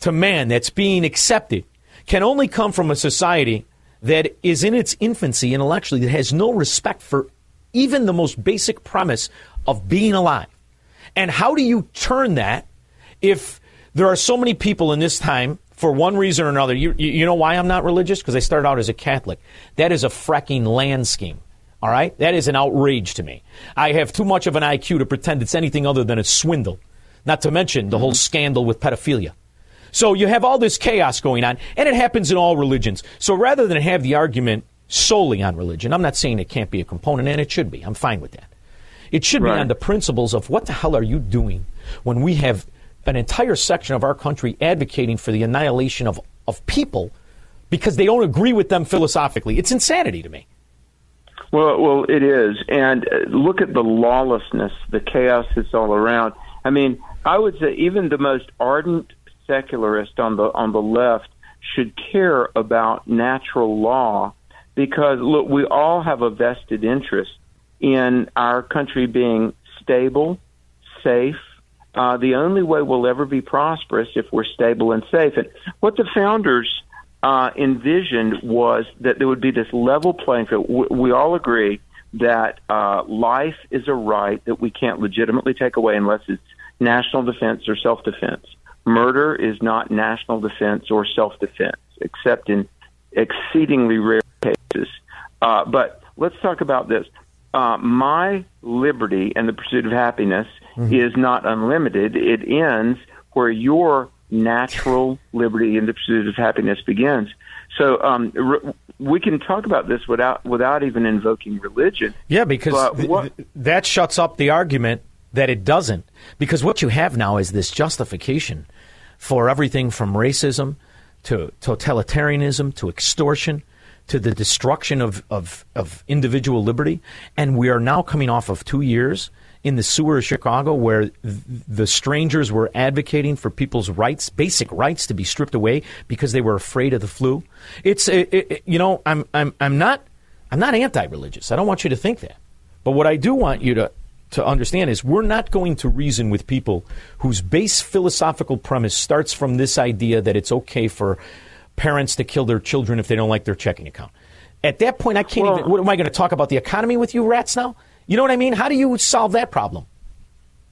to man that's being accepted can only come from a society that is in its infancy intellectually, that has no respect for even the most basic premise of being alive. And how do you turn that if there are so many people in this time, for one reason or another? You, you know why I'm not religious? Because I started out as a Catholic. That is a fracking land scheme. All right? That is an outrage to me. I have too much of an IQ to pretend it's anything other than a swindle, not to mention the whole mm-hmm. scandal with pedophilia. So you have all this chaos going on, and it happens in all religions. So rather than have the argument solely on religion, I'm not saying it can't be a component, and it should be. I'm fine with that. It should be on the principles of what the hell are you doing when we have an entire section of our country advocating for the annihilation of, of people because they don't agree with them philosophically. It's insanity to me. Well, well, it is, and uh, look at the lawlessness, the chaos that's all around. I mean, I would say even the most ardent secularist on the on the left should care about natural law because look, we all have a vested interest in our country being stable, safe. Uh, the only way we'll ever be prosperous if we're stable and safe. And what the founders uh, envisioned was that there would be this level playing field. We, all agree that uh, life is a right that we can't legitimately take away unless it's national defense or self defense. Murder is not national defense or self defense, except in exceedingly rare cases. Uh, but let's talk about this. Uh, my liberty and the pursuit of happiness is not unlimited. It ends where your natural liberty and the pursuit of happiness begins. So um, r- we can talk about this without without even invoking religion. Yeah, because th- what- th- that shuts up the argument that it doesn't. Because what you have now is this justification for everything from racism to totalitarianism to extortion to the destruction of, of, of individual liberty. And we are now coming off of two years in the sewer of Chicago where the strangers were advocating for people's rights, basic rights to be stripped away because they were afraid of the flu. It's, it, it, you know, I'm, I'm, I'm not, I'm not anti-religious. I don't want you to think that. But what I do want you to, to understand is we're not going to reason with people whose base philosophical premise starts from this idea that it's okay for parents to kill their children if they don't like their checking account. At that point, I can't even. What am I going to talk about the economy with you rats now? You know what I mean? How do you solve that problem?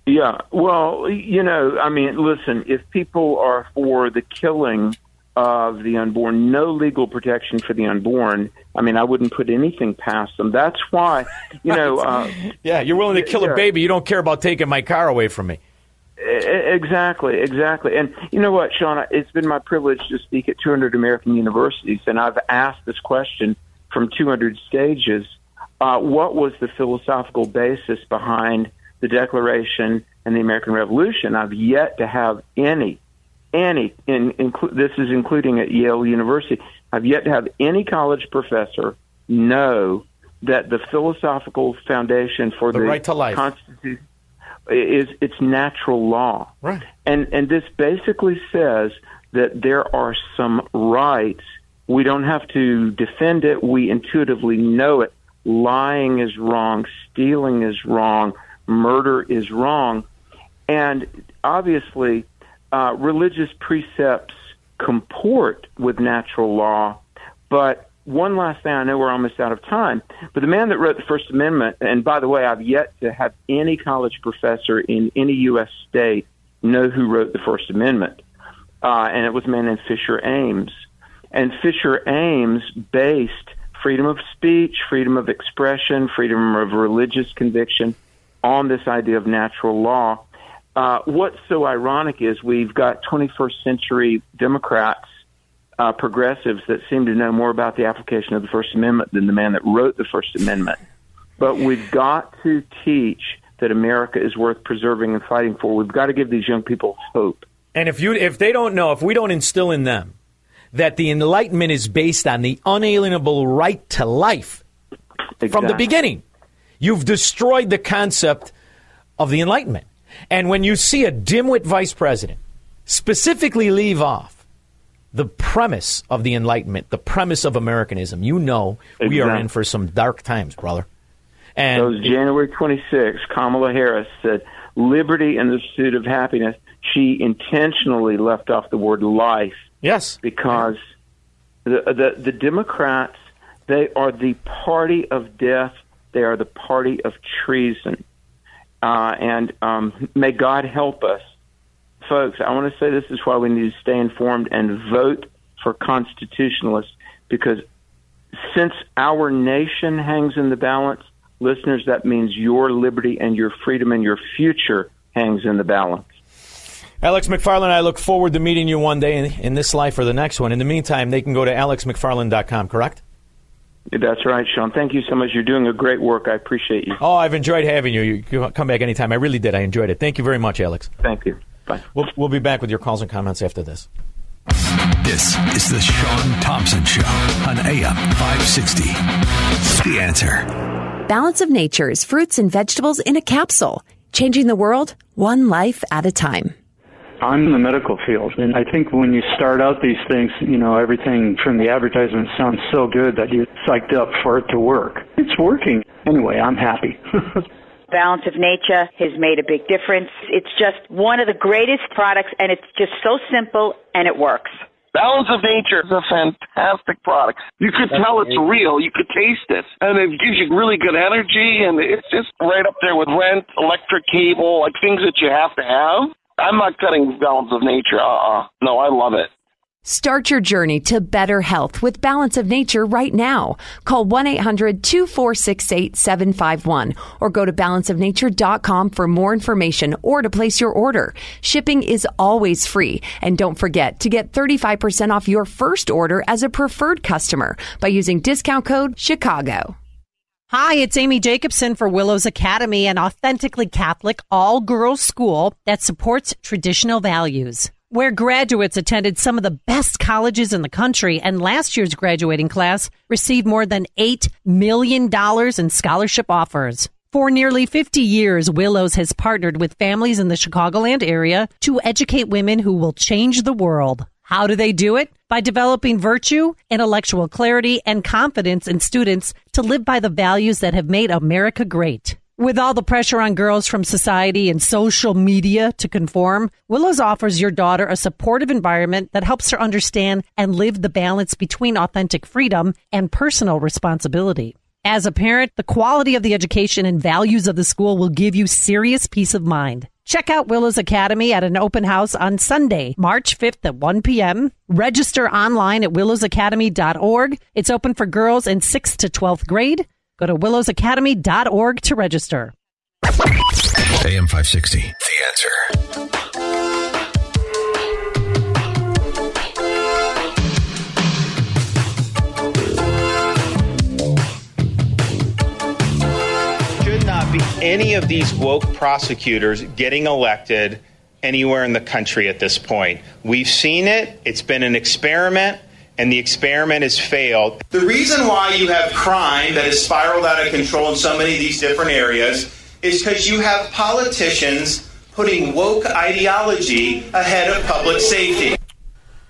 Yeah, well, you know, I mean, listen, if people are for the killing of the unborn, no legal protection for the unborn, I mean, I wouldn't put anything past them. That's why, you know. Uh, Yeah, you're willing to kill Yeah. a baby. You don't care about taking my car away from me. Exactly, exactly. And you know what, Sean? It's been my privilege to speak at 200 American universities, and I've asked this question from 200 stages. Uh, what was the philosophical basis behind the Declaration and the American Revolution? I've yet to have any, any, in, inclu- this is including at Yale University, I've yet to have any college professor know that the philosophical foundation for The the, right to life. Constitution is it's natural law. Right. And and this basically says that there are some rights. We don't have to defend it. We intuitively know it. Lying is wrong. Stealing is wrong. Murder is wrong. And obviously, uh, religious precepts comport with natural law. But one last thing, I know we're almost out of time, but the man that wrote the First Amendment, and by the way, I've yet to have any college professor in any U.S. state know who wrote the First Amendment, uh, and it was a man named Fisher Ames. And Fisher Ames based freedom of speech, freedom of expression, freedom of religious conviction on this idea of natural law. Uh, what's so ironic is we've got 21st century Democrats, uh, progressives that seem to know more about the application of the First Amendment than the man that wrote the First Amendment. But we've got to teach that America is worth preserving and fighting for. We've got to give these young people hope. And if you if they don't know, if we don't instill in them that the Enlightenment is based on the unalienable right to life from the beginning, you've destroyed the concept of the Enlightenment. And when you see a dimwit vice president specifically leave off the premise of the Enlightenment, the premise of Americanism, you know we are in for some dark times, brother. And was January 26. Kamala Harris said, "Liberty and the pursuit of happiness." She intentionally left off the word life. Yes, because the the, the Democrats they are the party of death. They are the party of treason. Uh, and um, may God help us. Folks, I want to say this is why we need to stay informed and vote for constitutionalists because since our nation hangs in the balance, listeners, that means your liberty and your freedom and your future hangs in the balance. Alex McFarland, I look forward to meeting you one day in, in this life or the next one. In the meantime, they can go to alexmcfarland.com, correct? That's right, Sean. Thank you so much. You're doing a great work. I appreciate you. Oh, I've enjoyed having you. You can come back anytime. I really did. I enjoyed it. Thank you very much, Alex. Thank you. Bye. We'll, we'll be back with your calls and comments after this. This is the Sean Thompson Show on AM 560. The answer. Balance of Nature's fruits and vegetables in a capsule, changing the world one life at a time. I'm in the medical field, and I think when you start out these things, you know, everything from the advertisement sounds so good that you're psyched up for it to work. It's working. Anyway, I'm happy. Balance of Nature has made a big difference. It's just one of the greatest products, and it's just so simple and it works. Balance of Nature is a fantastic product. You could tell it's real. You could taste it. And it gives you really good energy, and it's just right up there with rent, electric cable, like things that you have to have. I'm not cutting Balance of Nature. Uh-uh. No, I love it. Start your journey to better health with Balance of Nature right now. Call 1-800-246-8751 or go to balanceofnature.com for more information or to place your order. Shipping is always free. And don't forget to get 35% off your first order as a preferred customer by using discount code Chicago. Hi, it's Amy Jacobson for Willows Academy, an authentically Catholic all girls school that supports traditional values where graduates attended some of the best colleges in the country, and last year's graduating class received more than $8 million in scholarship offers. For nearly 50 years, Willows has partnered with families in the Chicagoland area to educate women who will change the world. How do they do it? By developing virtue, intellectual clarity, and confidence in students to live by the values that have made America great. With all the pressure on girls from society and social media to conform, Willows offers your daughter a supportive environment that helps her understand and live the balance between authentic freedom and personal responsibility. As a parent, the quality of the education and values of the school will give you serious peace of mind. Check out Willows Academy at an open house on Sunday, March 5th at 1 p.m. Register online at willowsacademy.org. It's open for girls in 6th to 12th grade. Go to willowsacademy.org to register. AM 560. The answer. Any of these woke prosecutors getting elected anywhere in the country at this point. We've seen it, it's been an experiment, and the experiment has failed. The reason why you have crime that has spiraled out of control in so many of these different areas is because you have politicians putting woke ideology ahead of public safety.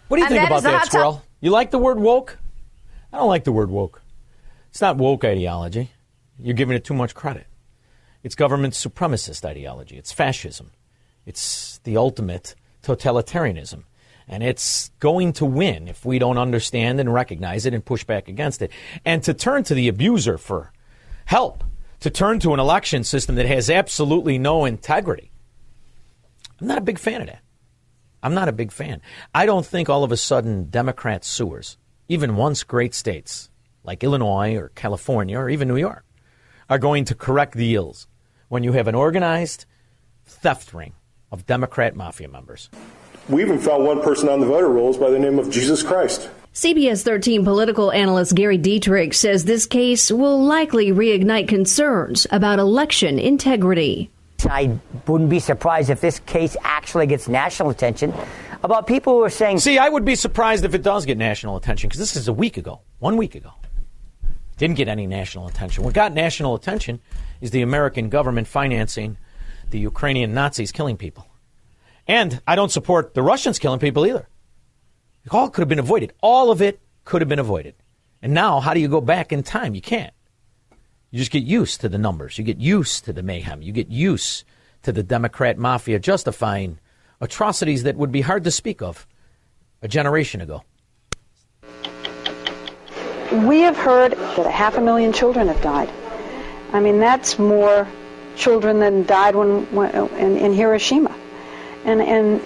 What do you And think that about that, hot Squirrel? You like the word woke? I don't like the word woke. It's not woke ideology. You're giving it too much credit. It's government supremacist ideology. It's fascism. It's the ultimate totalitarianism. And it's going to win if we don't understand and recognize it and push back against it. And to turn to the abuser for help, to turn to an election system that has absolutely no integrity. I'm not a big fan of that. I'm not a big fan. I don't think all of a sudden Democrat sewers, even once great states like Illinois or California or even New York, are going to correct the ills when you have an organized theft ring of Democrat mafia members. We even found one person on the voter rolls by the name of Jesus Christ. CBS 13 political analyst Gary Dietrich says this case will likely reignite concerns about election integrity. I wouldn't be surprised if this case actually gets national attention about people who are saying. See, I would be surprised if it does get national attention because this is a week ago, one week ago. Didn't get any national attention. What got national attention is the American government financing the Ukrainian Nazis killing people. And I don't support the Russians killing people either. It all could have been avoided. All of it could have been avoided. And now, how do you go back in time? You can't. You just get used to the numbers. You get used to the mayhem. You get used to the Democrat mafia justifying atrocities that would be hard to speak of a generation ago. We have heard that a half a million children have died. I mean, that's more children than died when, when in, in Hiroshima. And, and,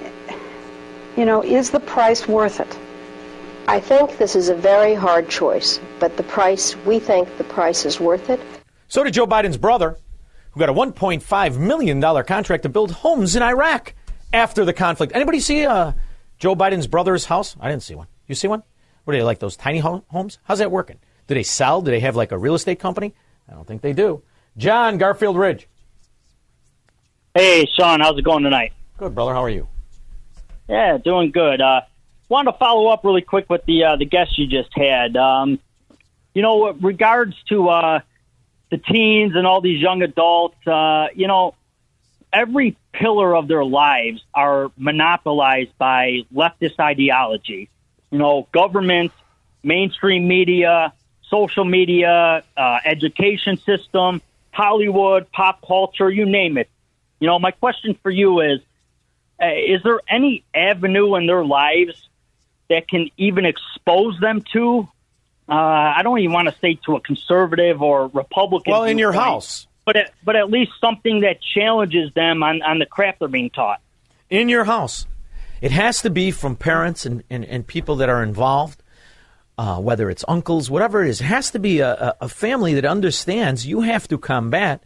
you know, is the price worth it? I think this is a very hard choice, but the price, we think the price is worth it. So did Joe Biden's brother, who got a $1.5 million contract to build homes in Iraq after the conflict. Anybody see uh, Joe Biden's brother's house? I didn't see one. You see one? What are they like, those tiny homes? How's that working? Do they sell? Do they have like a real estate company? I don't think they do. John, Garfield Ridge. Hey, Sean, how's it going tonight? Good, brother. How are you? Yeah, doing good. Uh, wanted to follow up really quick with the uh, the guest you just had. Um, you know, with regards to uh, the teens and all these young adults, uh, you know, every pillar of their lives are monopolized by leftist ideology. You know, government, mainstream media, social media, uh, education system, Hollywood, pop culture, you name it. You know, my question for you is, uh, is there any avenue in their lives that can even expose them to? Uh, I don't even want to say to a conservative or Republican. Well, in your viewpoint, house. but at, but at least something that challenges them on, on the crap they're being taught. In your house. It has to be from parents and, and, and people that are involved, uh, whether it's uncles, whatever it is. It has to be a, a family that understands you have to combat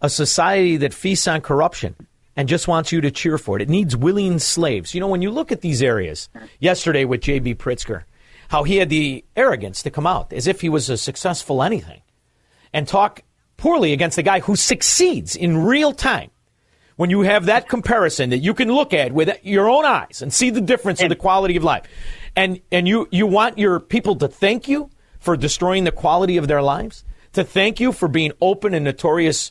a society that feasts on corruption and just wants you to cheer for it. It needs willing slaves. You know, when you look at these areas, yesterday with J.B. Pritzker, how he had the arrogance to come out as if he was a successful anything and talk poorly against the guy who succeeds in real time. When you have that comparison that you can look at with your own eyes and see the difference in the quality of life, and, and you, you want your people to thank you for destroying the quality of their lives, to thank you for being open and notorious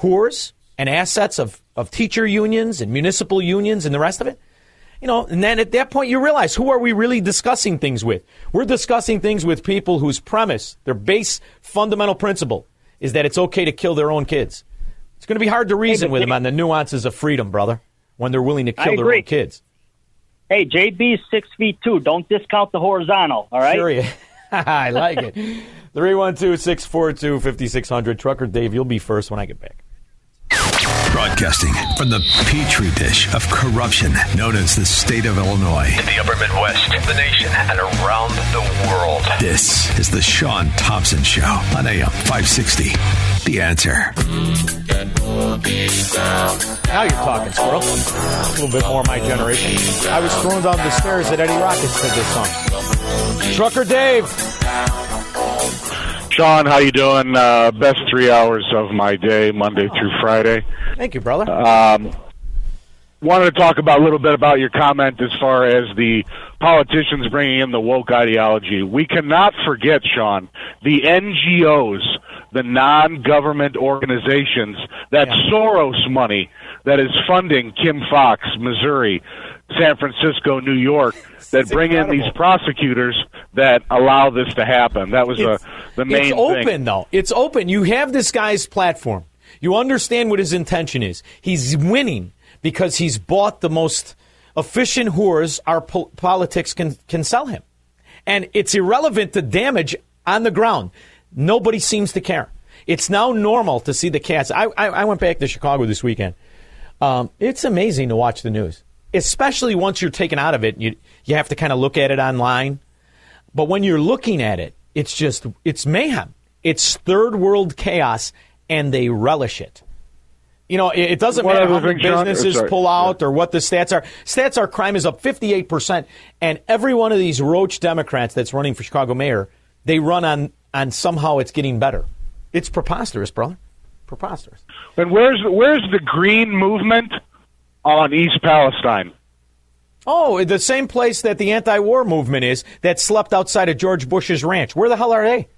whores and assets of, of teacher unions and municipal unions and the rest of it. You know, and then at that point you realize who are we really discussing things with? We're discussing things with people whose premise, their base fundamental principle, is that it's okay to kill their own kids. It's going to be hard to reason but with them on the nuances of freedom, brother, when they're willing to kill their own kids. Hey, JB's six feet two. Don't discount the horizontal. All right. Sure. I like it. 312 642 5600. Trucker Dave, you'll be first when I get back. Broadcasting from the petri dish of corruption known as the state of Illinois. In the upper Midwest, the nation, and around the world. This is the Sean Thompson Show on AM 560. The answer. Now you're talking, Squirrel. A little bit more my generation. I was thrown down the stairs at Eddie Rockets to this song. Trucker Dave. Sean, how you doing? Uh, best three hours of my day, Monday through Friday. Thank you, brother. Um, wanted to talk about a little bit about your comment as far as the politicians bringing in the woke ideology. We cannot forget, Sean, the NGOs, the non-government organizations, that Soros money that is funding Kim Foxx, Missouri, San Francisco, New York, that bring in these prosecutors that allow this to happen. That was uh, the main thing. it's open, thing. though. It's open. You have this guy's platform. You understand what his intention is. He's winning because he's bought the most efficient whores our po- politics can, can sell him. And it's irrelevant to damage on the ground. Nobody seems to care. It's now normal to see the cats. I, I, I went back to Chicago this weekend. Um, it's amazing to watch the news, especially once you're taken out of it. You, you have to kind of look at it online. But when you're looking at it, it's just, it's mayhem. It's third world chaos, and they relish it. You know, it, it doesn't One matter how many businesses sorry. pull out or what the stats are. Stats are crime is up 58%. And every one of these roach Democrats that's running for Chicago mayor, they run on, on somehow it's getting better. It's preposterous, brother. Preposterous. And where's where's the green movement on East Palestine? Oh, the same place that the anti-war movement is that slept outside of George Bush's ranch. Where the hell are they?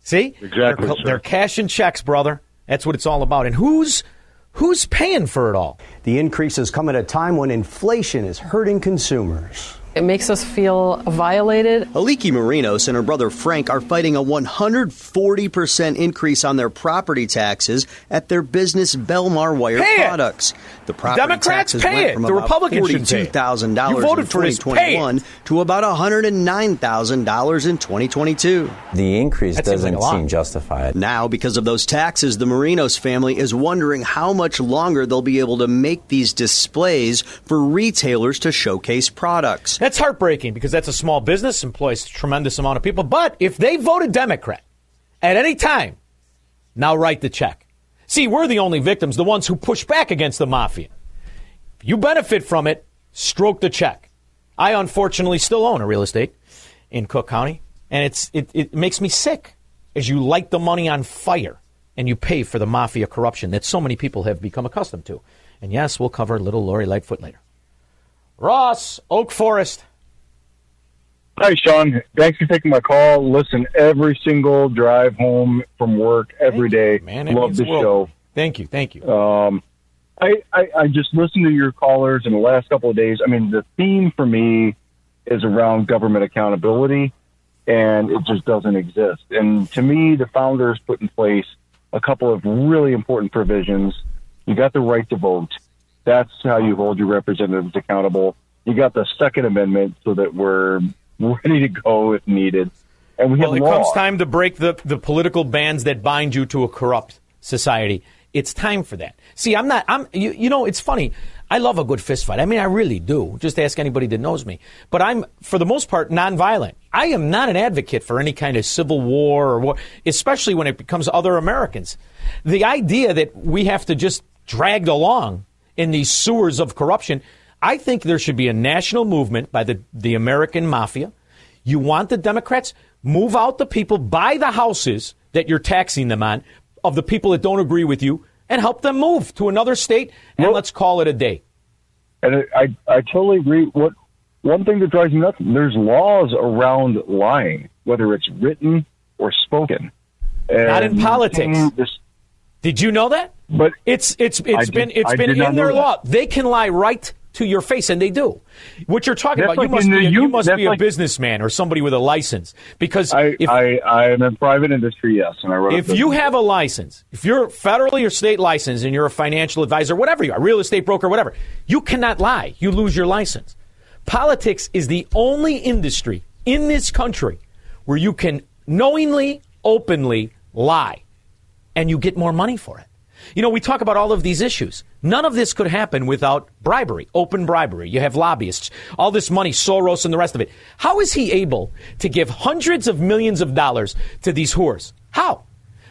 See, Exactly, They're, sir. they're cashing checks, brother. That's what it's all about. And who's who's paying for it all? The increases come at a time when inflation is hurting consumers. It makes us feel violated. Aliki Marinos and her brother Frank are fighting a 140% increase on their property taxes at their business Belmar Wire Pay it. Products. The property Democrats taxes pay went it. from The about Republicans should pay it. $42,000 in for this. Pay it. 2021 to about $109,000 in 2022. The increase That doesn't like seem justified. Now, because of those taxes, the Marinos family is wondering how much longer they'll be able to make these displays for retailers to showcase products. That's heartbreaking because that's a small business, employs a tremendous amount of people. But if they voted Democrat at any time, now write the check. See, we're the only victims, the ones who push back against the mafia. If you benefit from it, stroke the check. I unfortunately still own a real estate in Cook County, and it's it, it makes me sick as you light the money on fire and you pay for the mafia corruption that so many people have become accustomed to. And yes, we'll cover little Lori Lightfoot later. Ross, Oak Forest. Hi, Sean. Thanks for taking my call. Listen every single drive home from work every day. man. Love the world. show. Thank you. Thank you. Um, I, I, I just listened to your callers in the last couple of days. I mean, the theme for me is around government accountability, and it just doesn't exist. And to me, the founders put in place a couple of really important provisions. You got the right to vote. That's how you hold your representatives accountable. You got the Second Amendment so that we're ready to go if needed. And we well, it law. comes time to break the, the political bands that bind you to a corrupt society. It's time for that. See, I'm not. I'm. You, you know, it's funny. I love a good fist fight. I mean, I really do. Just ask anybody that knows me. But I'm, for the most part, nonviolent. I am not an advocate for any kind of civil war or war, especially when it becomes other Americans. The idea that we have to just dragged along in these sewers of corruption. I think there should be a national movement by the, the American mafia. You want the Democrats? Move out the people, buy the houses that you're taxing them on of the people that don't agree with you, and help them move to another state, and let's call it a day. And I, I, I totally agree. What one thing that drives me nuts? There's laws around lying, whether it's written or spoken. Not in politics. This, Did you know that? But it's it's I it's did- been it's I been in their law. They can lie right to your face, and they do. What you're talking That's about, you must be a, you u- must be a like- businessman or somebody with a license because I, if I, I am in private industry, yes, and I run. if you have a license, if you're federally or state licensed and you're a financial advisor, whatever you are, real estate broker, whatever, you cannot lie. You lose your license. Politics is the only industry in this country where you can knowingly, openly lie and you get more money for it. You know, we talk about all of these issues. None of this could happen without bribery, open bribery. You have lobbyists, all this money, Soros and the rest of it. How is he able to give hundreds of millions of dollars to these whores? How?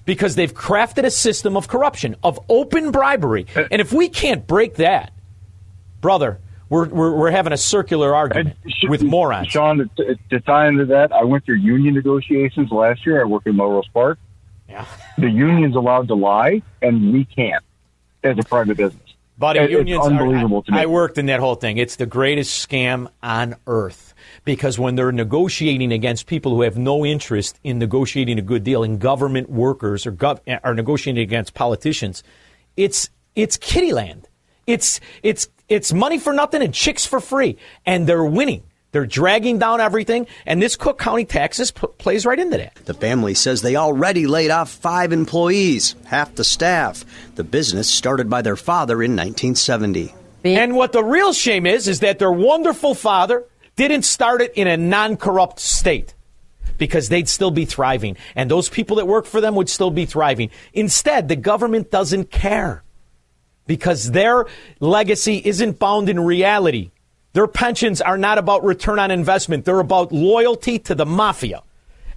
Because they've crafted a system of corruption, of open bribery. Uh, and if we can't break that, brother, we're, we're, we're having a circular argument with morons. Sean, to, to tie into that, I went through union negotiations last year. I work in Melrose Park. Yeah. The union's allowed to lie, and we can't as a private business. Buddy, It- unions are- unbelievable to me. I worked in that whole thing. It's the greatest scam on earth because when they're negotiating against people who have no interest in negotiating a good deal, and government workers or gov- are negotiating against politicians, it's it's kitty land. It's it's it's money for nothing and chicks for free, and they're winning. They're dragging down everything, and this Cook County taxes p- plays right into that. The family says they already laid off five employees, half the staff. The business started by their father in 1970. And what the real shame is, is that their wonderful father didn't start it in a non corrupt state because they'd still be thriving. And those people that work for them would still be thriving. Instead, the government doesn't care because their legacy isn't bound in reality. Their pensions are not about return on investment, they're about loyalty to the mafia.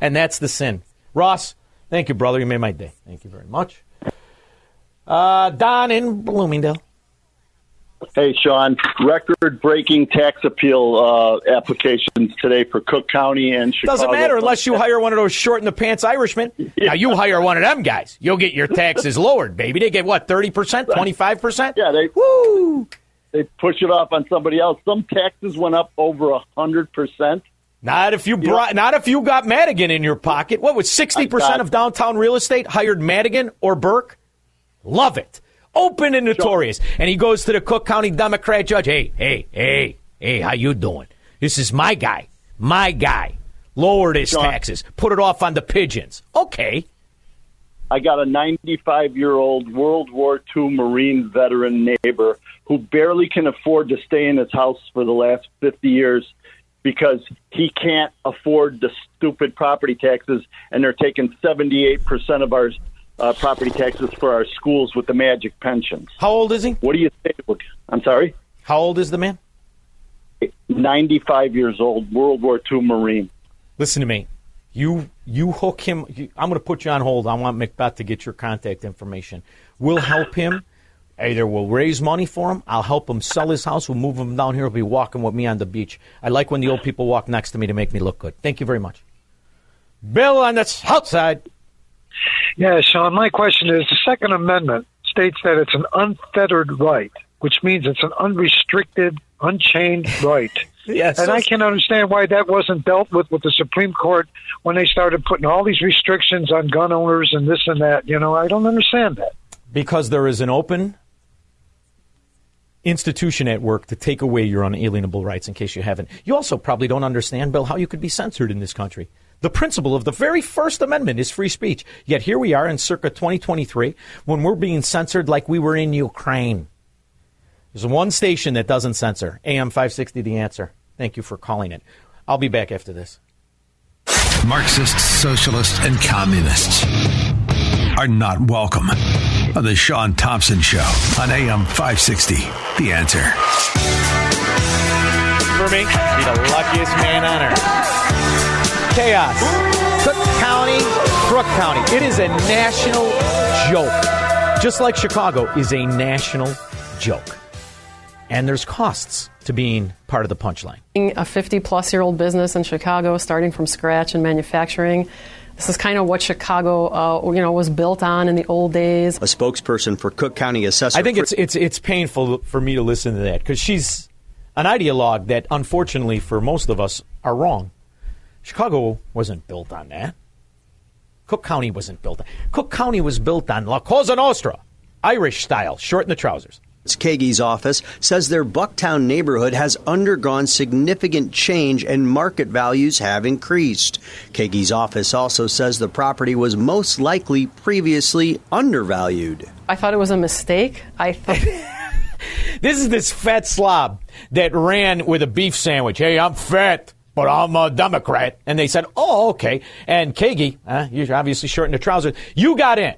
And that's the sin. Ross, thank you, brother. You made my day. Thank you very much. Uh, Don in Bloomingdale. Hey, Sean. Record breaking tax appeal uh, applications today for Cook County and Chicago. Doesn't matter unless you hire one of those short in the pants Irishmen. Now you hire one of them guys, you'll get your taxes lowered, baby. They get what thirty percent, twenty five percent. Yeah, they woo. They push it off on somebody else. Some taxes went up over a hundred percent. Not if you brought, not if you got Madigan in your pocket. What was sixty percent of downtown real estate hired Madigan or Burke? Love it. Open and notorious. And he goes to the Cook County Democrat judge. Hey, hey, hey, hey, how you doing? This is my guy. My guy. Lowered his taxes. Put it off on the pigeons. Okay. I got a 95 year old World War II Marine veteran neighbor who barely can afford to stay in his house for the last 50 years because he can't afford the stupid property taxes, and they're taking 78% of our uh, property taxes for our schools with the magic pensions. How old is he? What do you think? I'm sorry? How old is the man? 95 years old, World War II Marine. Listen to me. You you hook him. You, I'm going to put you on hold. I want Macbeth to get your contact information. We'll help him. Either we'll raise money for him. I'll help him sell his house. We'll move him down here. He'll be walking with me on the beach. I like when the old people walk next to me to make me look good. Thank you very much. Bill on the south side. Yeah, Sean, my question is the Second Amendment states that it's an unfettered right, which means it's an unrestricted, unchained right. Yes. and I can understand why that wasn't dealt with with the Supreme Court when they started putting all these restrictions on gun owners and this and that. You know, I don't understand that. Because there is an open institution at work to take away your unalienable rights in case you haven't. You also probably don't understand, Bill, how you could be censored in this country. The principle of the very First Amendment is free speech. Yet here we are in circa 2023 when we're being censored like we were in Ukraine. There's one station that doesn't censor AM 560 The Answer. Thank you for calling it. I'll be back after this. Marxists, socialists, and communists are not welcome on the Sean Thompson Show on AM 560. The answer. For me, be the luckiest man on earth. Chaos. Cook County, Crook County. It is a national joke. Just like Chicago is a national joke. And there's costs to being part of the punchline. A 50 plus year old business in Chicago, starting from scratch in manufacturing. This is kind of what Chicago, uh, you know, was built on in the old days. A spokesperson for Cook County Assessor. I think it's it's it's painful for me to listen to that because she's an ideologue that, unfortunately, for most of us, are wrong. Chicago wasn't built on that. Cook County wasn't built. on Cook County was built on La Cosa Nostra, Irish style, short in the trousers. Kaegi's office says their Bucktown neighborhood has undergone significant change and market values have increased. Kaegi's office also says the property was most likely previously undervalued. I thought it was a mistake. I thought. This is this fat slob that ran with a beef sandwich. Hey, I'm fat, but I'm a Democrat. And they said, oh, okay. And Kaegi, uh, you're obviously shorting the trousers, you got in.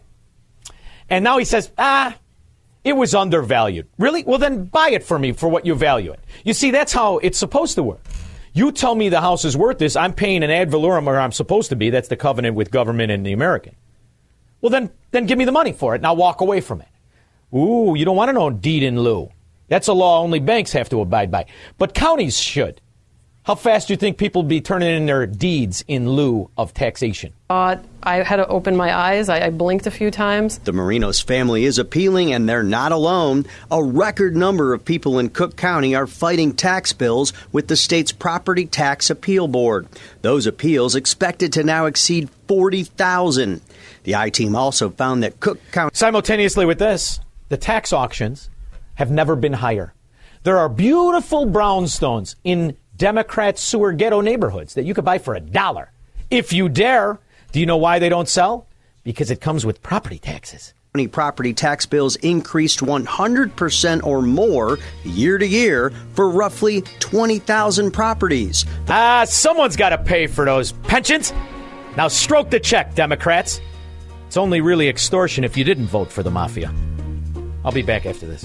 And now he says, ah, it was undervalued. Really? Well, then buy it for me for what you value it. You see, that's how it's supposed to work. You tell me the house is worth this, I'm paying an ad valorem where I'm supposed to be. That's the covenant with government and the American. Well, then, then give me the money for it, and I'll walk away from it. Ooh, you don't want to know deed in lieu. That's a law only banks have to abide by. But counties should. How fast do you think people be turning in their deeds in lieu of taxation? Uh, I had to open my eyes. I, I blinked a few times. The Marinos family is appealing, and they're not alone. A record number of people in Cook County are fighting tax bills with the state's Property Tax Appeal Board. Those appeals expected to now exceed 40,000. The I team also found that Cook County. Simultaneously with this, the tax auctions have never been higher. There are beautiful brownstones in Democrat sewer ghetto neighborhoods that you could buy for a dollar. If you dare. Do you know why they don't sell? Because it comes with property taxes. County property tax bills increased 100% or more year to year for roughly 20,000 properties. Ah, someone's got to pay for those pensions. Now stroke the check, Democrats. It's only really extortion if you didn't vote for the mafia. I'll be back after this.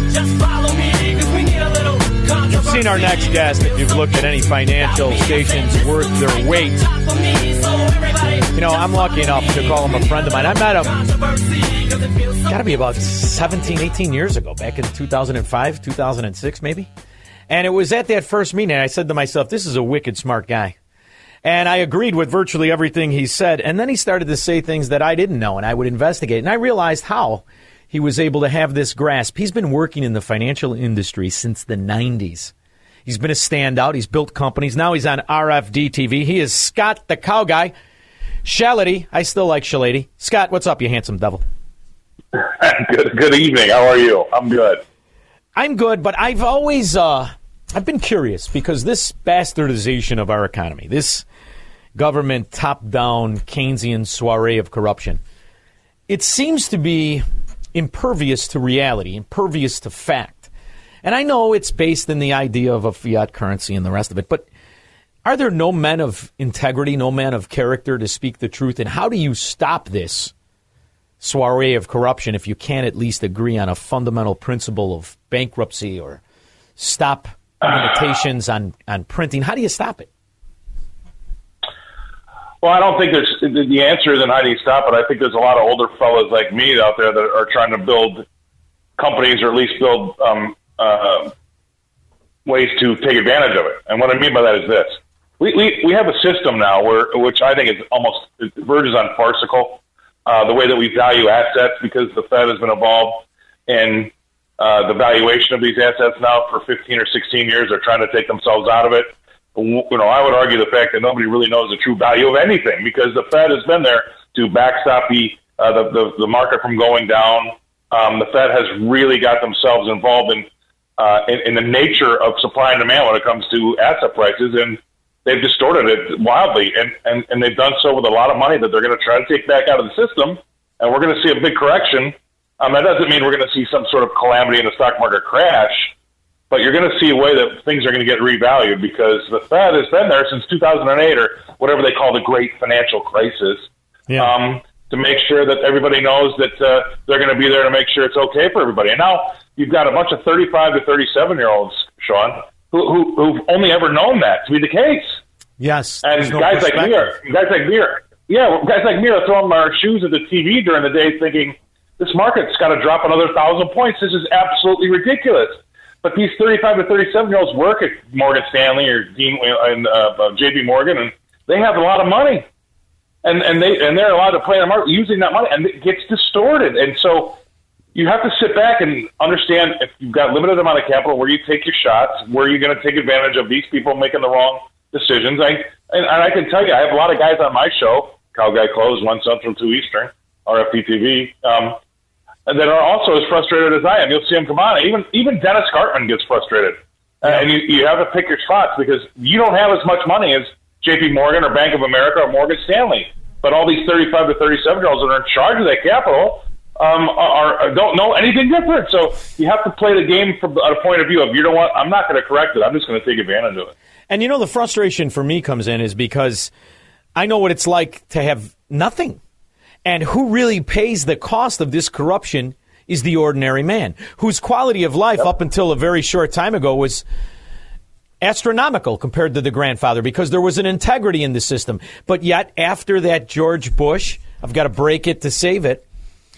You've seen our next guest if you've looked at any financial stations worth their weight. You know, I'm lucky enough to call him a friend of mine. I met him, got to be about 17, 18 years ago, back in 2005, 2006, maybe. And it was at that first meeting, I said to myself, this is a wicked smart guy. And I agreed with virtually everything he said. And then he started to say things that I didn't know, and I would investigate. And I realized how he was able to have this grasp. He's been working in the financial industry since the 90s. He's been a standout. He's built companies. Now he's on RFD TV. He is Scott the Cow Guy. Shellady. I still like Shellady. Scott, what's up, you handsome devil? good, good evening. How are you? I'm good. I'm good, but I've always uh, I've been curious because this bastardization of our economy, this government top-down Keynesian soiree of corruption, it seems to be impervious to reality, impervious to fact. And I know it's based in the idea of a fiat currency and the rest of it, but are there no men of integrity, no men of character to speak the truth? And how do you stop this soiree of corruption if you can't at least agree on a fundamental principle of bankruptcy or stop limitations on, on printing? How do you stop it? Well, I don't think there's the answer isn't how do you stop it. I think there's a lot of older fellows like me out there that are trying to build companies or at least build um, uh, ways to take advantage of it. And what I mean by that is this: we we, we have a system now where which I think is almost it verges on farcical. Uh, the way that we value assets because the Fed has been involved in uh, the valuation of these assets now for 15 or 16 years. They're trying to take themselves out of it. You know, I would argue the fact that nobody really knows the true value of anything because the Fed has been there to backstop the uh, the, the the market from going down. Um, the Fed has really got themselves involved in uh, in, in the nature of supply and demand when it comes to asset prices, and they've distorted it wildly, and, and, and they've done so with a lot of money that they're going to try to take back out of the system, and we're going to see a big correction. Um, that doesn't mean we're going to see some sort of calamity in the stock market crash, but you're going to see a way that things are going to get revalued because the Fed has been there since 2008 or whatever they call the Great Financial Crisis. Yeah. Um, to make sure that everybody knows that uh, they're going to be there to make sure it's okay for everybody. And now you've got a bunch of 35 to 37 year olds, Sean, who, who, who've only ever known that to be the case. Yes. And no guys like me are, guys like me are, yeah, guys like me are throwing our shoes at the TV during the day thinking, this market's got to drop another thousand points. This is absolutely ridiculous. But these 35 to 37 year olds work at Morgan Stanley or Dean and uh, uh, JP Morgan, and they have a lot of money. And, and they and they're allowed to play in the market using that money, and it gets distorted. And so you have to sit back and understand if you've got limited amount of capital, where you take your shots, where you're going to take advantage of these people making the wrong decisions. I and, and I can tell you, I have a lot of guys on my show, Cow Guy Close, one Central, two Eastern, RFD TV, um, that are also as frustrated as I am. You'll see them come on. Even even Dennis Gartman gets frustrated, uh, and you, you have to pick your spots because you don't have as much money as J.P. Morgan or Bank of America or Morgan Stanley. But all these 35 to 37 year olds that are in charge of that capital um, are, are don't know anything different. So you have to play the game from a point of view of you know what I'm not going to correct it. I'm just going to take advantage of it. And you know, the frustration for me comes in is because I know what it's like to have nothing. And who really pays the cost of this corruption is the ordinary man, whose quality of life up until a very short time ago was astronomical compared to the grandfather because there was an integrity in the system. But yet, after that George Bush, I've got to break it to save it.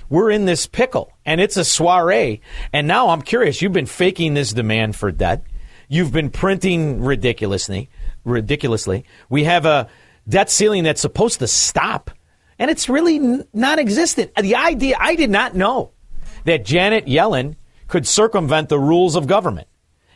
We're in this pickle, and it's a soiree. And now I'm curious. You've been faking this demand for debt. You've been printing ridiculously. Ridiculously, we have a debt ceiling that's supposed to stop, and it's really non-existent. The idea I did not know that Janet Yellen could circumvent the rules of government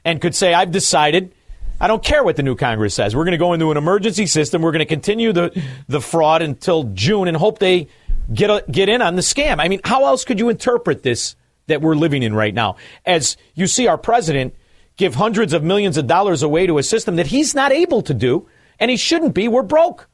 and could say, "I've decided." I don't care what the new Congress says. We're going to go into an emergency system. We're going to continue the, the fraud until June and hope they get a, get in on the scam. I mean, how else could you interpret this that we're living in right now? As you see our president give hundreds of millions of dollars away to a system that he's not able to do, and he shouldn't be. We're broke.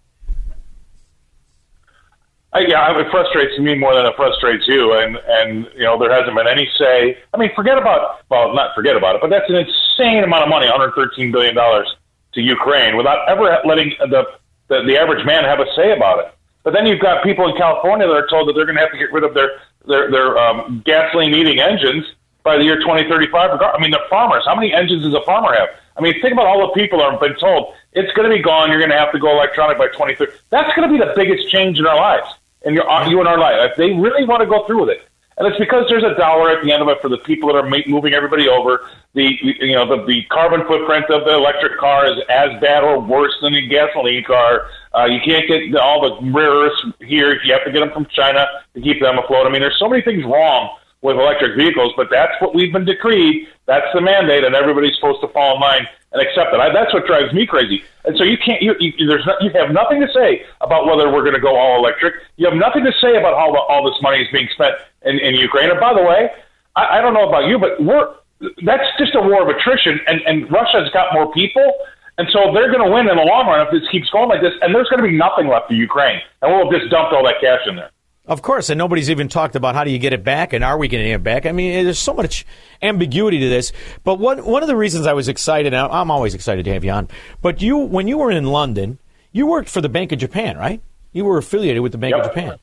Uh, yeah, it frustrates me more than it frustrates you, and and you know there hasn't been any say. I mean, forget about well, not forget about it, but that's an insane amount of money, 113 billion dollars to Ukraine, without ever letting the, the the average man have a say about it. But then you've got people in California that are told that they're going to have to get rid of their their their um, gasoline eating engines by the year 2035. I mean, they're farmers. How many engines does a farmer have? I mean, think about all the people that have been told it's going to be gone. You're going to have to go electronic by 2030. That's going to be the biggest change in our lives, in your, you and our life. If they really want to go through with it, And it's because there's a dollar at the end of it for the people that are moving everybody over. The you know the, the carbon footprint of the electric car is as bad or worse than a gasoline car. Uh, you can't get all the rare earths here. You have to get them from China to keep them afloat. I mean, there's so many things wrong with electric vehicles, but that's what we've been decreed. That's the mandate, and everybody's supposed to fall in line and accept it. I, that's what drives me crazy. And so you can't. You, you, there's not, you have nothing to say about whether we're going to go all electric. You have nothing to say about how the, all this money is being spent in, in Ukraine. And by the way, I, I don't know about you, but we're that's just a war of attrition, and, and Russia's got more people. And so they're going to win in the long run if this keeps going like this. And there's going to be nothing left for Ukraine. And we'll have just dumped all that cash in there. Of course, and nobody's even talked about how do you get it back and are we going to get it back? I mean, there's so much ambiguity to this. But one one of the reasons I was excited, I'm always excited to have you on. But you, when you were in London, you worked for the Bank of Japan, right? You were affiliated with the Bank Yep. of Japan.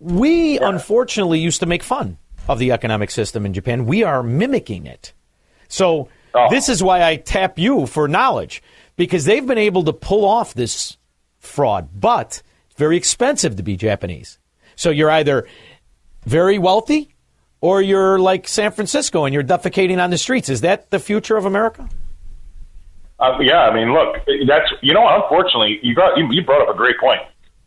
We unfortunately used to make fun of the economic system in Japan. We are mimicking it. So oh. this is why I tap you for knowledge because they've been able to pull off this fraud, but it's very expensive to be Japanese. So you're either very wealthy or you're like San Francisco and you're defecating on the streets. Is that the future of America? Uh, yeah, I mean, look, that's you know, unfortunately, you got you, you brought up a great point.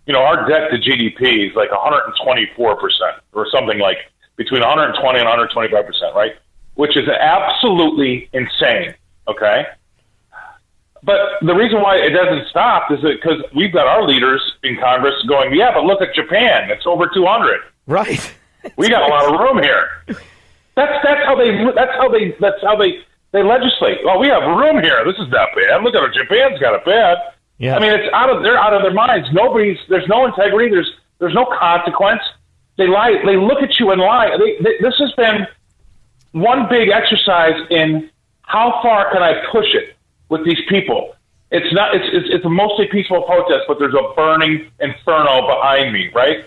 You know, our debt to GDP is like 124 percent, or something like between 120 and 125 percent, right? Which is absolutely insane. Okay, but the reason why it doesn't stop is that because we've got our leaders in Congress going, yeah, but look at Japan, it's over 200. Right. We got a lot of room here. That's that's how they that's how they that's how they they legislate. Well, we have room here. This is not bad. Look at it. Japan's got it bad. Yeah. I mean, it's out of they're out of their minds. Nobody's there's no integrity. There's there's no consequence. They lie. They look at you and lie. They, they, this has been one big exercise in how far can I push it with these people. It's not. It's it's, it's a mostly peaceful protest, but there's a burning inferno behind me. Right?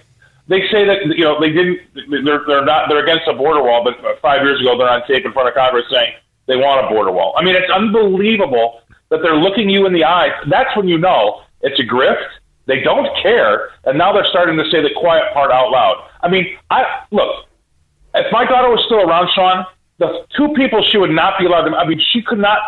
They say that you know they didn't. They're they're not. They're against a border wall, but five years ago they're on tape in front of Congress saying they want a border wall. I mean, it's unbelievable that they're looking you in the eyes. That's when you know it's a grift. They don't care, and now they're starting to say the quiet part out loud. I mean, I look. If my daughter was still around, Sean, the two people she would not be allowed to. I mean, she could not.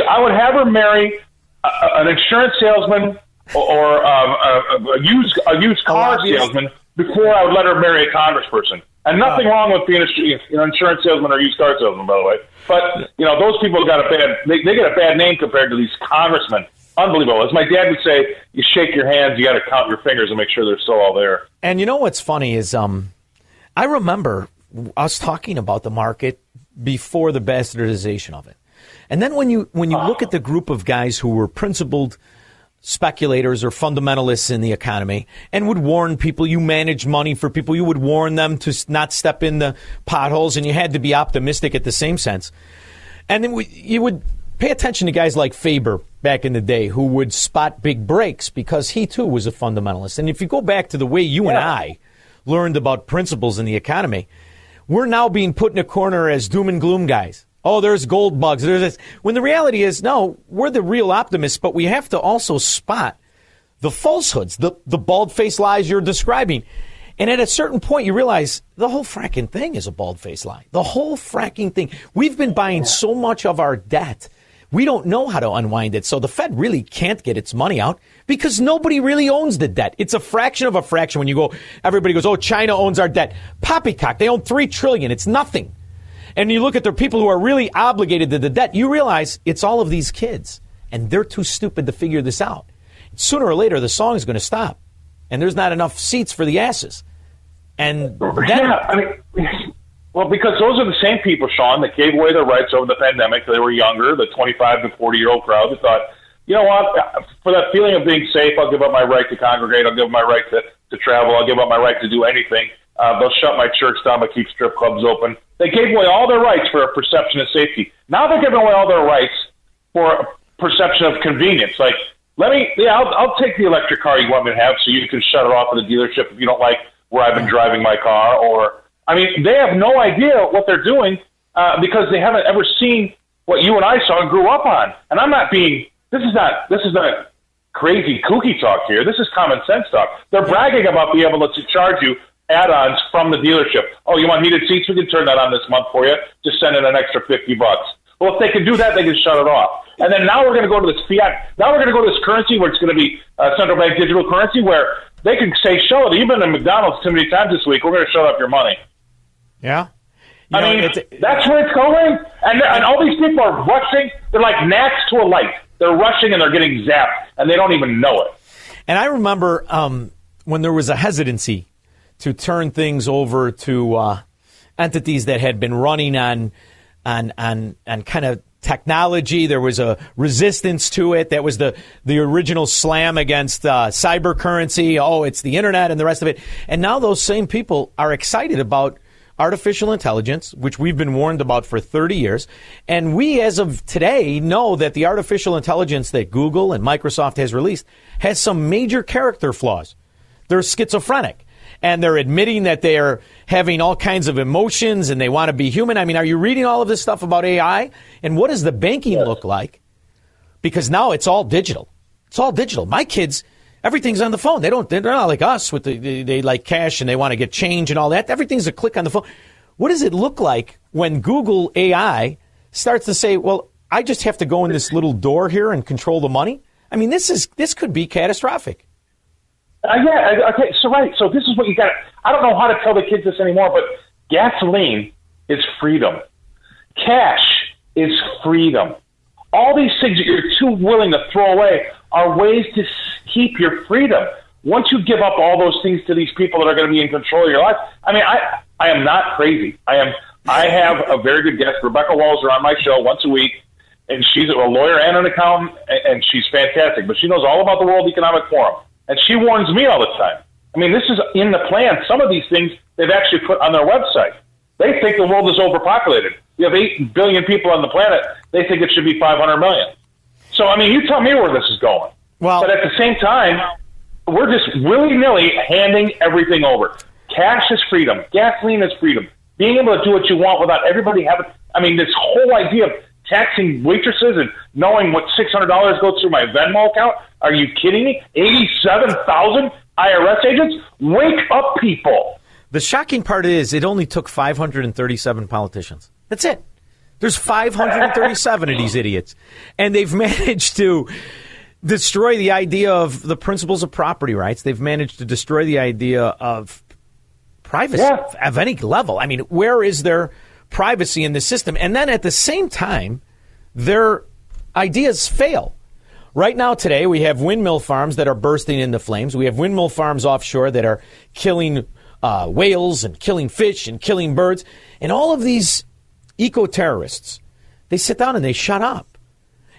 She, I would have her marry a, an insurance salesman or, or um, a, a used a used car salesman before I would let her marry a congressperson. And nothing wrong with being a you know, insurance salesman or used car salesman, by the way. But you know, those people got a bad they, they get a bad name compared to these congressmen. Unbelievable. As my dad would say, you shake your hands, you got to count your fingers and make sure they're still all there. And you know what's funny is um, I remember us talking about the market before the bastardization of it, and then when you when you look at the group of guys who were principled speculators or fundamentalists in the economy and would warn people you manage money for people you would warn them to not step in the potholes and you had to be optimistic at the same sense and then we, you would pay attention to guys like Faber back in the day who would spot big breaks because he too was a fundamentalist. And if you go back to the way you and I learned about principles in the economy, we're now being put in a corner as doom and gloom guys. Oh, there's gold bugs. There's this. When the reality is, no, we're the real optimists, but we have to also spot the falsehoods, the, the bald faced lies you're describing. And at a certain point, you realize the whole fracking thing is a bald faced lie. The whole fracking thing. We've been buying so much of our debt. We don't know how to unwind it. So the Fed really can't get its money out because nobody really owns the debt. It's a fraction of a fraction when you go, everybody goes, oh, China owns our debt. Poppycock, they own three trillion. It's nothing. And you look at the people who are really obligated to the debt, you realize it's all of these kids. And they're too stupid to figure this out. Sooner or later, the song is going to stop. And there's not enough seats for the asses. And then, yeah, I mean, well, because those are the same people, Sean, that gave away their rights over the pandemic. They were younger, the 25 to 40 year old crowd that thought, you know what, for that feeling of being safe, I'll give up my right to congregate. I'll give up my right to, to travel. I'll give up my right to do anything. Uh, they'll shut my church down, but keep strip clubs open. They gave away all their rights for a perception of safety. Now they're giving away all their rights for a perception of convenience. Like, let me, yeah, I'll, I'll take the electric car you want me to have so you can shut it off at the dealership if you don't like where I've been driving my car. Or, I mean, they have no idea what they're doing uh, because they haven't ever seen what you and I saw and grew up on. And I'm not being, this is not, this is not crazy kooky talk here. This is common sense talk. They're bragging about being able to charge you add-ons from the dealership. Oh, you want heated seats? We can turn that on this month for you. Just send in an extra fifty bucks. Well, if they can do that, they can shut it off. And then now we're going to go to this fiat. Now we're going to go to this currency where it's going to be uh, central bank digital currency, where they can say, "Show it." You've been to McDonald's too many times this week. We're going to shut up your money. Yeah. I mean, that's where it's going. And, and all these people are rushing. They're like gnats to a light. They're rushing and they're getting zapped, and they don't even know it. And I remember um, when there was a hesitancy to turn things over to uh, entities that had been running on on on on kind of technology. There was a resistance to it. That was the the original slam against uh, cyber currency. Oh, it's the internet and the rest of it. And now those same people are excited about artificial intelligence, which we've been warned about for 30 years. And we, as of today, know that the artificial intelligence that Google and Microsoft has released has some major character flaws. They're schizophrenic. And they're admitting that they are having all kinds of emotions and they want to be human. I mean, are you reading all of this stuff about AI? And what does the banking look like? Because now it's all digital. It's all digital. My kids, Everything's on the phone. They don't. They're not like us with the they, they like cash and they want to get change and all that. Everything's a click on the phone. What does it look like when Google AI starts to say, "Well, I just have to go in this little door here and control the money"? I mean, this is this could be catastrophic. Uh, yeah. Okay. So right. So this is what you got. I don't know how to tell the kids this anymore, but gasoline is freedom. Cash is freedom. All these things that you're too willing to throw away are ways to keep your freedom. Once you give up all those things to these people that are going to be in control of your life, I mean, I I am not crazy. I am. I have a very good guest, Rebecca Walser, on my show once a week, and she's a lawyer and an accountant, and she's fantastic. But she knows all about the World Economic Forum, and she warns me all the time. I mean, this is in the plan. Some of these things they've actually put on their website. They think the world is overpopulated. You have eight billion people on the planet. They think it should be 500 million. So, I mean, you tell me where this is going. Well, but at the same time, we're just willy nilly handing everything over. Cash is freedom. Gasoline is freedom. Being able to do what you want without everybody having. I mean, this whole idea of taxing waitresses and knowing what six hundred dollars goes through my Venmo account. Are you kidding me? Eighty-seven thousand IRS agents. Wake up, people. The shocking part is it only took 537 politicians. That's it. There's 537 of these idiots. And they've managed to destroy the idea of the principles of property rights. They've managed to destroy the idea of privacy Yeah. of any level. I mean, where is there privacy in the system? And then at the same time, their ideas fail. Right now, today, we have windmill farms that are bursting into flames. We have windmill farms offshore that are killing uh, whales and killing fish and killing birds. And all of these eco terrorists, they sit down and they shut up.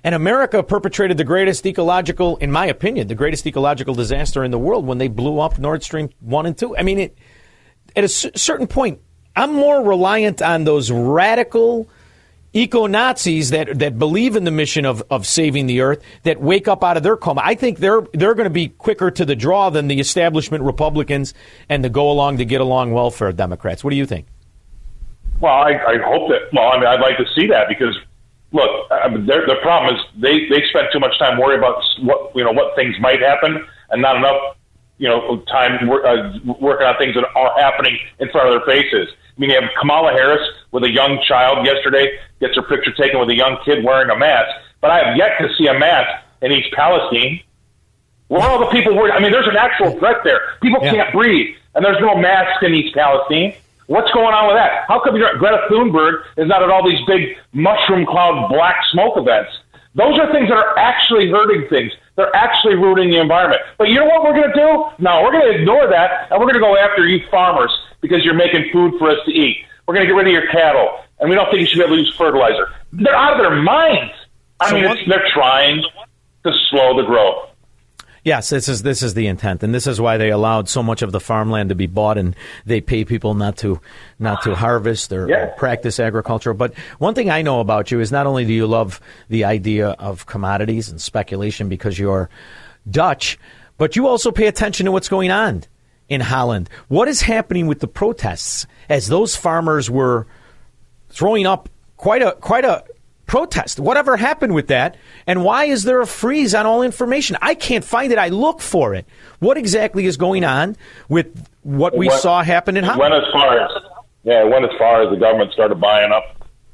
And America perpetrated the greatest ecological, in my opinion, the greatest ecological disaster in the world when they blew up Nord Stream 1 and 2. I mean, it, at a c- certain point, I'm more reliant on those radical eco Nazis that, that believe in the mission of, of saving the earth, that wake up out of their coma. I think they're, they're going to be quicker to the draw than the establishment Republicans and the go along to get along welfare Democrats. What do you think? Well, I, I hope that. Well, I mean, I'd like to see that because, look, I mean, their, the problem is they they spend too much time worrying about what you know what things might happen and not enough you know time wor- uh, working on things that are happening in front of their faces. I mean, you have Kamala Harris with a young child yesterday gets her picture taken with a young kid wearing a mask, but I have yet to see a mask in East Palestine. Where are all the people worried? I mean, there's an actual threat there. People Yeah. can't breathe, and there's no mask in East Palestine. What's going on with that? How come you're- Greta Thunberg is not at all these big mushroom cloud black smoke events? Those are things that are actually hurting things. They're actually ruining the environment. But you know what we're going to do? No, we're going to ignore that, and we're going to go after you farmers because you're making food for us to eat. We're going to get rid of your cattle, and we don't think you should be able to use fertilizer. They're out of their minds. I So mean, they're trying to slow the growth. Yes, this is this is the intent, and this is why they allowed so much of the farmland to be bought, and they pay people not to not to harvest or, or practice agriculture. But one thing I know about you is not only do you love the idea of commodities and speculation because you're Dutch, but you also pay attention to what's going on in Holland. What is happening with the protests as those farmers were throwing up quite a quite a protest. Whatever happened with that? And why is there a freeze on all information? I can't find it. I look for it. What exactly is going on with what we went- saw happen in Holland? went as far as yeah, it went as far as the government started buying up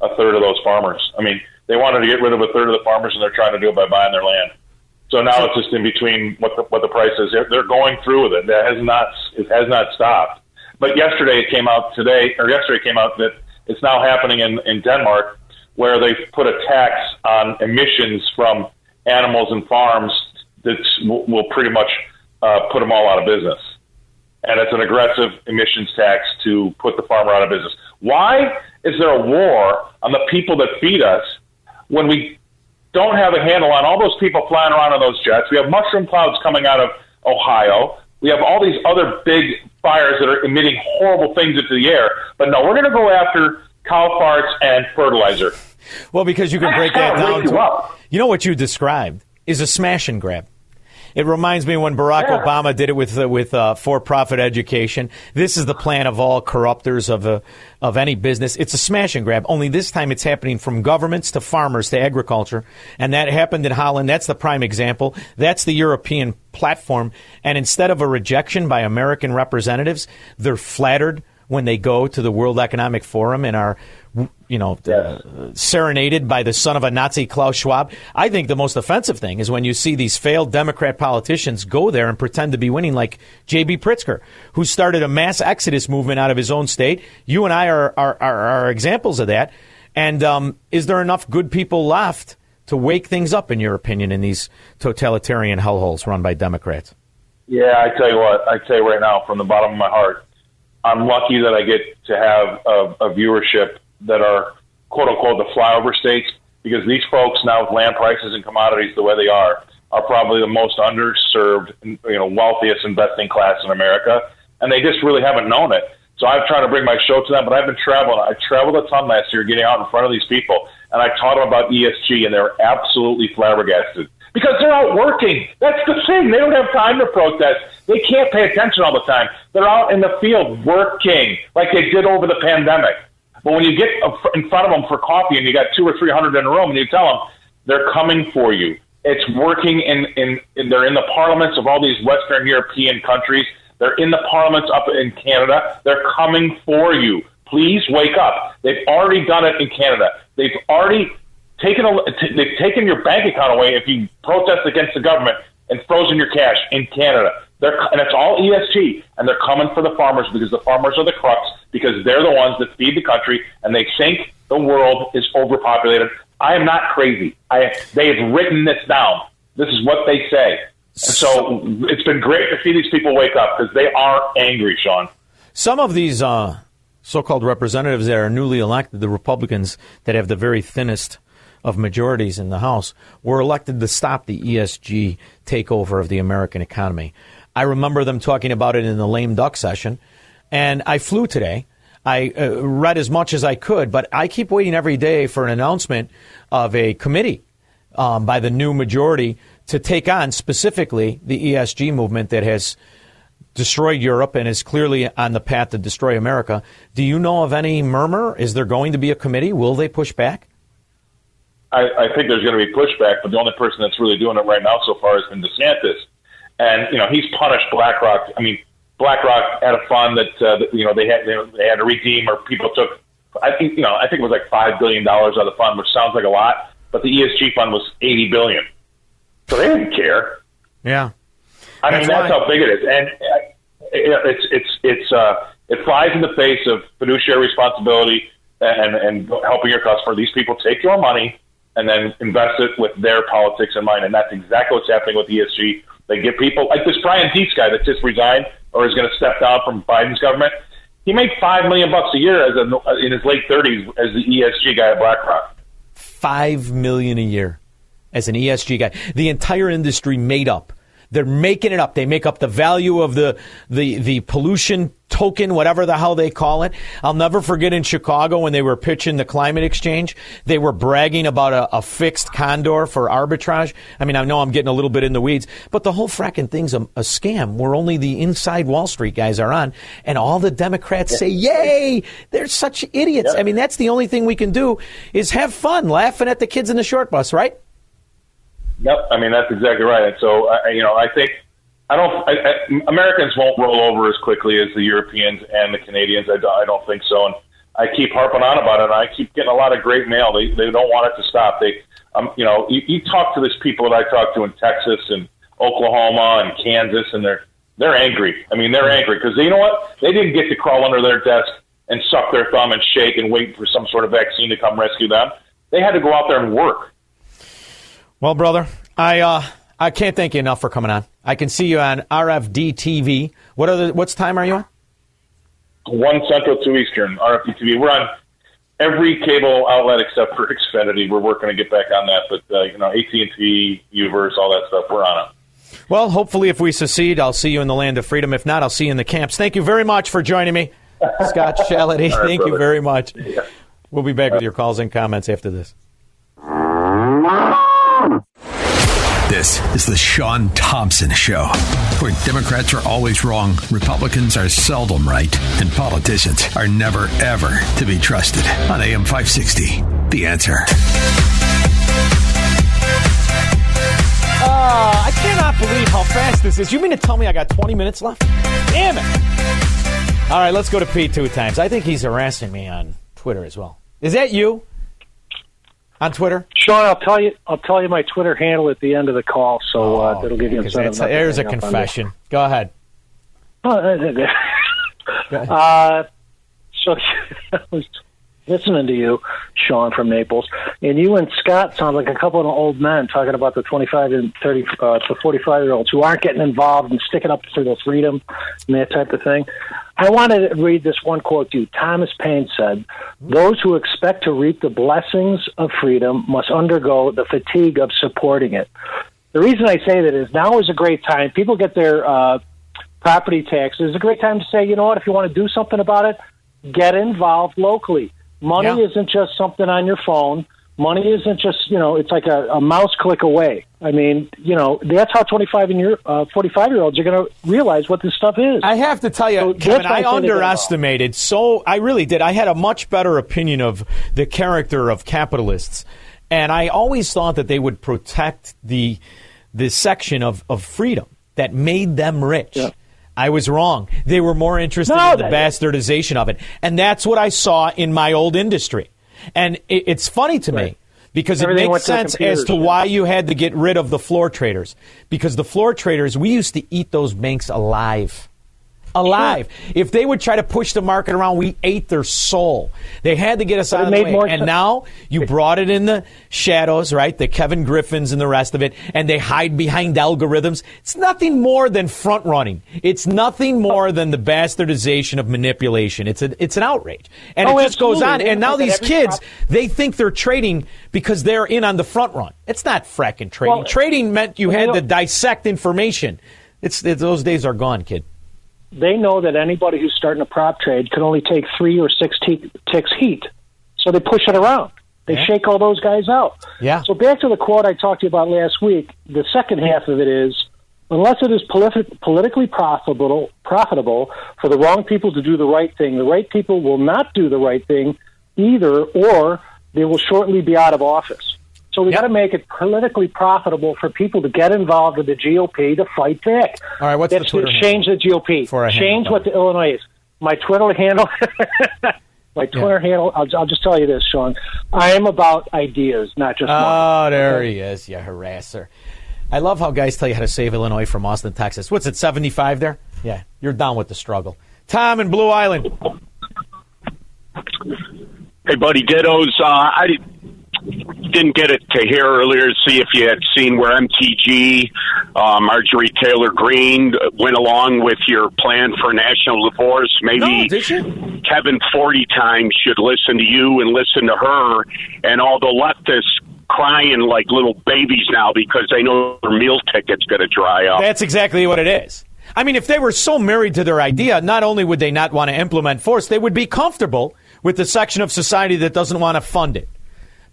a third of those farmers. I mean, they wanted to get rid of a third of the farmers, and they're trying to do it by buying their land. So now it's just in between what the what the price is. They're, they're going through with it. That has not it has not stopped. But yesterday it came out today, or yesterday it came out that it's now happening in in Denmark, where they put a tax on emissions from animals and farms that will, pretty much uh, put them all out of business and it's an aggressive emissions tax to put the farmer out of business. Why is there a war on the people that feed us when we don't have a handle on all those people flying around on those jets? We have mushroom clouds coming out of Ohio. We have all these other big fires that are emitting horrible things into the air. But no, we're going to go after cow farts and fertilizer. Well, because you can break that down. you to- you know what you described is a smash and grab. It reminds me when Barack Yeah. Obama did it with uh, with uh, for-profit education. This is the plan of all corruptors of a, of any business. It's a smash and grab. Only this time it's happening from governments to farmers to agriculture, and that happened in Holland. That's the prime example. That's the European platform. And instead of a rejection by American representatives, they're flattered when they go to the World Economic Forum and are, you know, uh, serenaded by the son of a Nazi Klaus Schwab. I think the most offensive thing is when you see these failed Democrat politicians go there and pretend to be winning, like J.B. Pritzker, who started a mass exodus movement out of his own state. You and I are are, are, are examples of that. And um, is there enough good people left to wake things up, in your opinion, in these totalitarian hellholes run by Democrats? Yeah, I tell you what, I tell you right now, from the bottom of my heart, I'm lucky that I get to have a, a viewership that are quote unquote the flyover states because these folks now with land prices and commodities the way they are are probably the most underserved, you know, wealthiest investing class in America, and they just really haven't known it. So I've tried to bring my show to them, but I've been traveling. I traveled a ton last year, getting out in front of these people, and I taught them about ESG, and they were absolutely flabbergasted because they're out working. That's the thing. They don't have time to protest. They can't pay attention all the time. They're out in the field working like they did over the pandemic. But when you get in front of them for coffee and you got two or three hundred in a room and you tell them they're coming for you, it's working in, in, in they're in the parliaments of all these Western European countries. They're in the parliaments up in Canada. They're coming for you. Please wake up. They've already done it in Canada. They've already taken a, t- taken your bank account away if you protest against the government and frozen your cash in Canada. They're, and it's all ESG, and they're coming for the farmers because the farmers are the crux because they're the ones that feed the country, and they think the world is overpopulated. I am not crazy. I they have written this down. This is what they say. So it's been great to see these people wake up because they are angry, Sean. Some of these uh, so-called representatives that are newly elected, the Republicans that have the very thinnest of majorities in the House, were elected to stop the ESG takeover of the American economy. I remember them talking about it in the lame duck session, and I flew today. I uh, read as much as I could, but I keep waiting every day for an announcement of a committee um, by the new majority to take on specifically the ESG movement that has destroyed Europe and is clearly on the path to destroy America. Do you know of any murmur? Is there going to be a committee? Will they push back? I, I think there's going to be pushback, but the only person that's really doing it right now so far has been DeSantis, and you know he's punished BlackRock. I mean, BlackRock had a fund that, uh, that you know they had they, they had to redeem, or people took. I think you know I think it was like five billion dollars out of the fund, which sounds like a lot, but the ESG fund was eighty billion, so they didn't care. Yeah. I mean, That's that's how big it is, and uh, it's it's it's uh, it flies in the face of fiduciary responsibility and and helping your customer. These people take your money and then invest it with their politics in mind, and that's exactly what's happening with ESG. They get people like this Brian Deese guy that just resigned or is going to step down from Biden's government. He made five million bucks a year as a, in his late thirties as the ESG guy at BlackRock. Five million a year as an ESG guy. The entire industry made up. They're making it up. They make up the value of the the the pollution token, whatever the hell they call it. I'll never forget in Chicago when they were pitching the climate exchange, they were bragging about a, a fixed condor for arbitrage. I mean, I know I'm getting a little bit in the weeds, but the whole fracking thing's a, a scam where only the inside Wall Street guys are on, and all the Democrats yeah. say, "Yay!" They're such idiots. Yeah. I mean, that's the only thing we can do is have fun, laughing at the kids in the short bus, right? Yep. I mean, that's exactly right. And so, I, you know, I think I don't. I, I, Americans won't roll over as quickly as the Europeans and the Canadians. I don't, I don't think so. And I keep harping on about it. And I keep getting a lot of great mail. They they don't want it to stop. They, um, you know, you, you talk to these people that I talk to in Texas and Oklahoma and Kansas, and they're they're angry. I mean, they're angry because you know what? They didn't get to crawl under their desk and suck their thumb and shake and wait for some sort of vaccine to come rescue them. They had to go out there and work. Well, brother, I uh, I can't thank you enough for coming on. I can see you on RFD TV. What the, what's time are you on? One Central, two Eastern. RFD TV. We're on every cable outlet except for Xfinity. We're working to get back on that, but uh, you know, AT and T, Uverse, all that stuff. We're on it. Well, hopefully, if we succeed, I'll see you in the land of freedom. If not, I'll see you in the camps. Thank you very much for joining me, Scott Shellady. right, thank brother. you very much. Yeah. We'll be back with your calls and comments after this. This is the Sean Thompson Show, where Democrats are always wrong, Republicans are seldom right, and politicians are never, ever to be trusted. On AM 560, The Answer. Uh, I cannot believe how fast this is. You mean to tell me I got 20 minutes left? Damn it. All right, let's go to Pete two times. I think he's harassing me on Twitter as well. Is that you? On Twitter? Sean, I'll tell you. I'll tell you my Twitter handle at the end of the call, so uh, oh, that'll give you incentive. There's a confession. Go ahead. Oh, uh, so I was listening to you, Sean from Naples, and you and Scott sound like a couple of old men talking about the 25 and 30 uh, to 45 year olds who aren't getting involved and sticking up for their freedom and that type of thing. I wanted to read this one quote to you. Thomas Paine said, Those who expect to reap the blessings of freedom must undergo the fatigue of supporting it. The reason I say that is now is a great time. People get their uh, property taxes. It's a great time to say, you know what, if you want to do something about it, get involved locally. Money yeah. isn't just something on your phone. Money isn't just you know it's like a, a mouse click away. I mean you know that's how 25 and year uh, 45 year olds are going to realize what this stuff is. I have to tell you so Kevin, i underestimated so i really did. I had a much better opinion of the character of capitalists and i always thought that they would protect the the section of, of freedom that made them rich. Yeah. I was wrong. They were more interested no, in the bastardization of it. And that's what I saw in my old industry. And it, it's funny to right. me because Everything it makes sense as to why you had to get rid of the floor traders. Because the floor traders, we used to eat those banks alive alive. Sure. If they would try to push the market around, we ate their soul. They had to get us but out of the way. And now you brought it in the shadows, right? The Ken Griffins and the rest of it, and they hide behind algorithms. It's nothing more than front running. It's nothing more than the bastardization of manipulation. It's a, it's an outrage, and oh, it just goes on. And now these kids, they think they're trading because they're in on the front run. It's not fracking trading. Well, trading meant you had to dissect information. It's, it's those days are gone, kid they know that anybody who's starting a prop trade can only take three or six t- ticks heat. So they push it around. They yeah. shake all those guys out. Yeah. So back to the quote I talked to you about last week. The second half of it is, unless it is politi- politically profitable, profitable for the wrong people to do the right thing, the right people will not do the right thing either, or they will shortly be out of office. So we yep. got to make it politically profitable for people to get involved with the GOP to fight back. All right, what's That's the Twitter change handle? the GOP. For change what the Illinois is. My Twitter handle. my Twitter yeah. handle. I'll, I'll, just tell you this, Sean. I am about ideas, not just. Oh, money. there he is, you harasser. I love how guys tell you how to save Illinois from Austin, Texas. What's it, 75 there? Yeah, you're down with the struggle. Tom in Blue Island. Hey, buddy, dittos. Uh, I didn't get it to hear earlier to see if you had seen where MTG, uh, Marjorie Taylor Greene uh, went along with your plan for national divorce. Maybe no, Kevin 40 times should listen to you and listen to her and all the leftists crying like little babies now because they know their meal ticket's going to dry up. That's exactly what it is. I mean, if they were so married to their idea, not only would they not want to implement force, they would be comfortable with the section of society that doesn't want to fund it.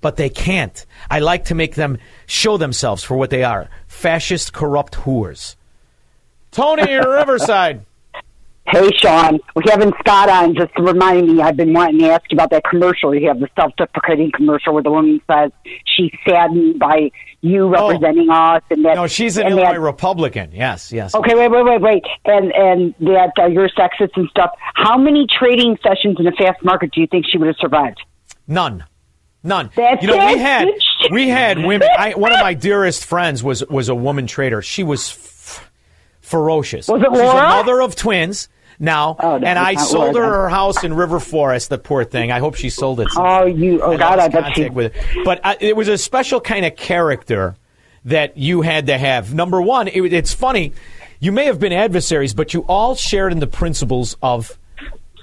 But they can't. I like to make them show themselves for what they are fascist, corrupt whores. Tony, Riverside. Hey, Sean, we're having Scott on just to remind me. I've been wanting to ask you about that commercial. You have the self-deprecating commercial where the woman says she's saddened by you representing us, and that. Oh. No, she's an Illinois that- Republican. Yes, yes. Okay, wait, wait, wait, wait, and and that uh, you're sexist and stuff. How many trading sessions in a fast market do you think she would have survived? None. None. That's you know, we had we had women. I, one of my dearest friends was was a woman trader. She was f- ferocious. Was it She's a mother of twins now, oh, no, and I sold her Laura, then. her house in River Forest. The poor thing. I hope she sold it. Oh, you! Oh and God, I bet she. with it. But I, it was a special kind of character that you had to have. Number one, it, it's funny. You may have been adversaries, but you all shared in the principles of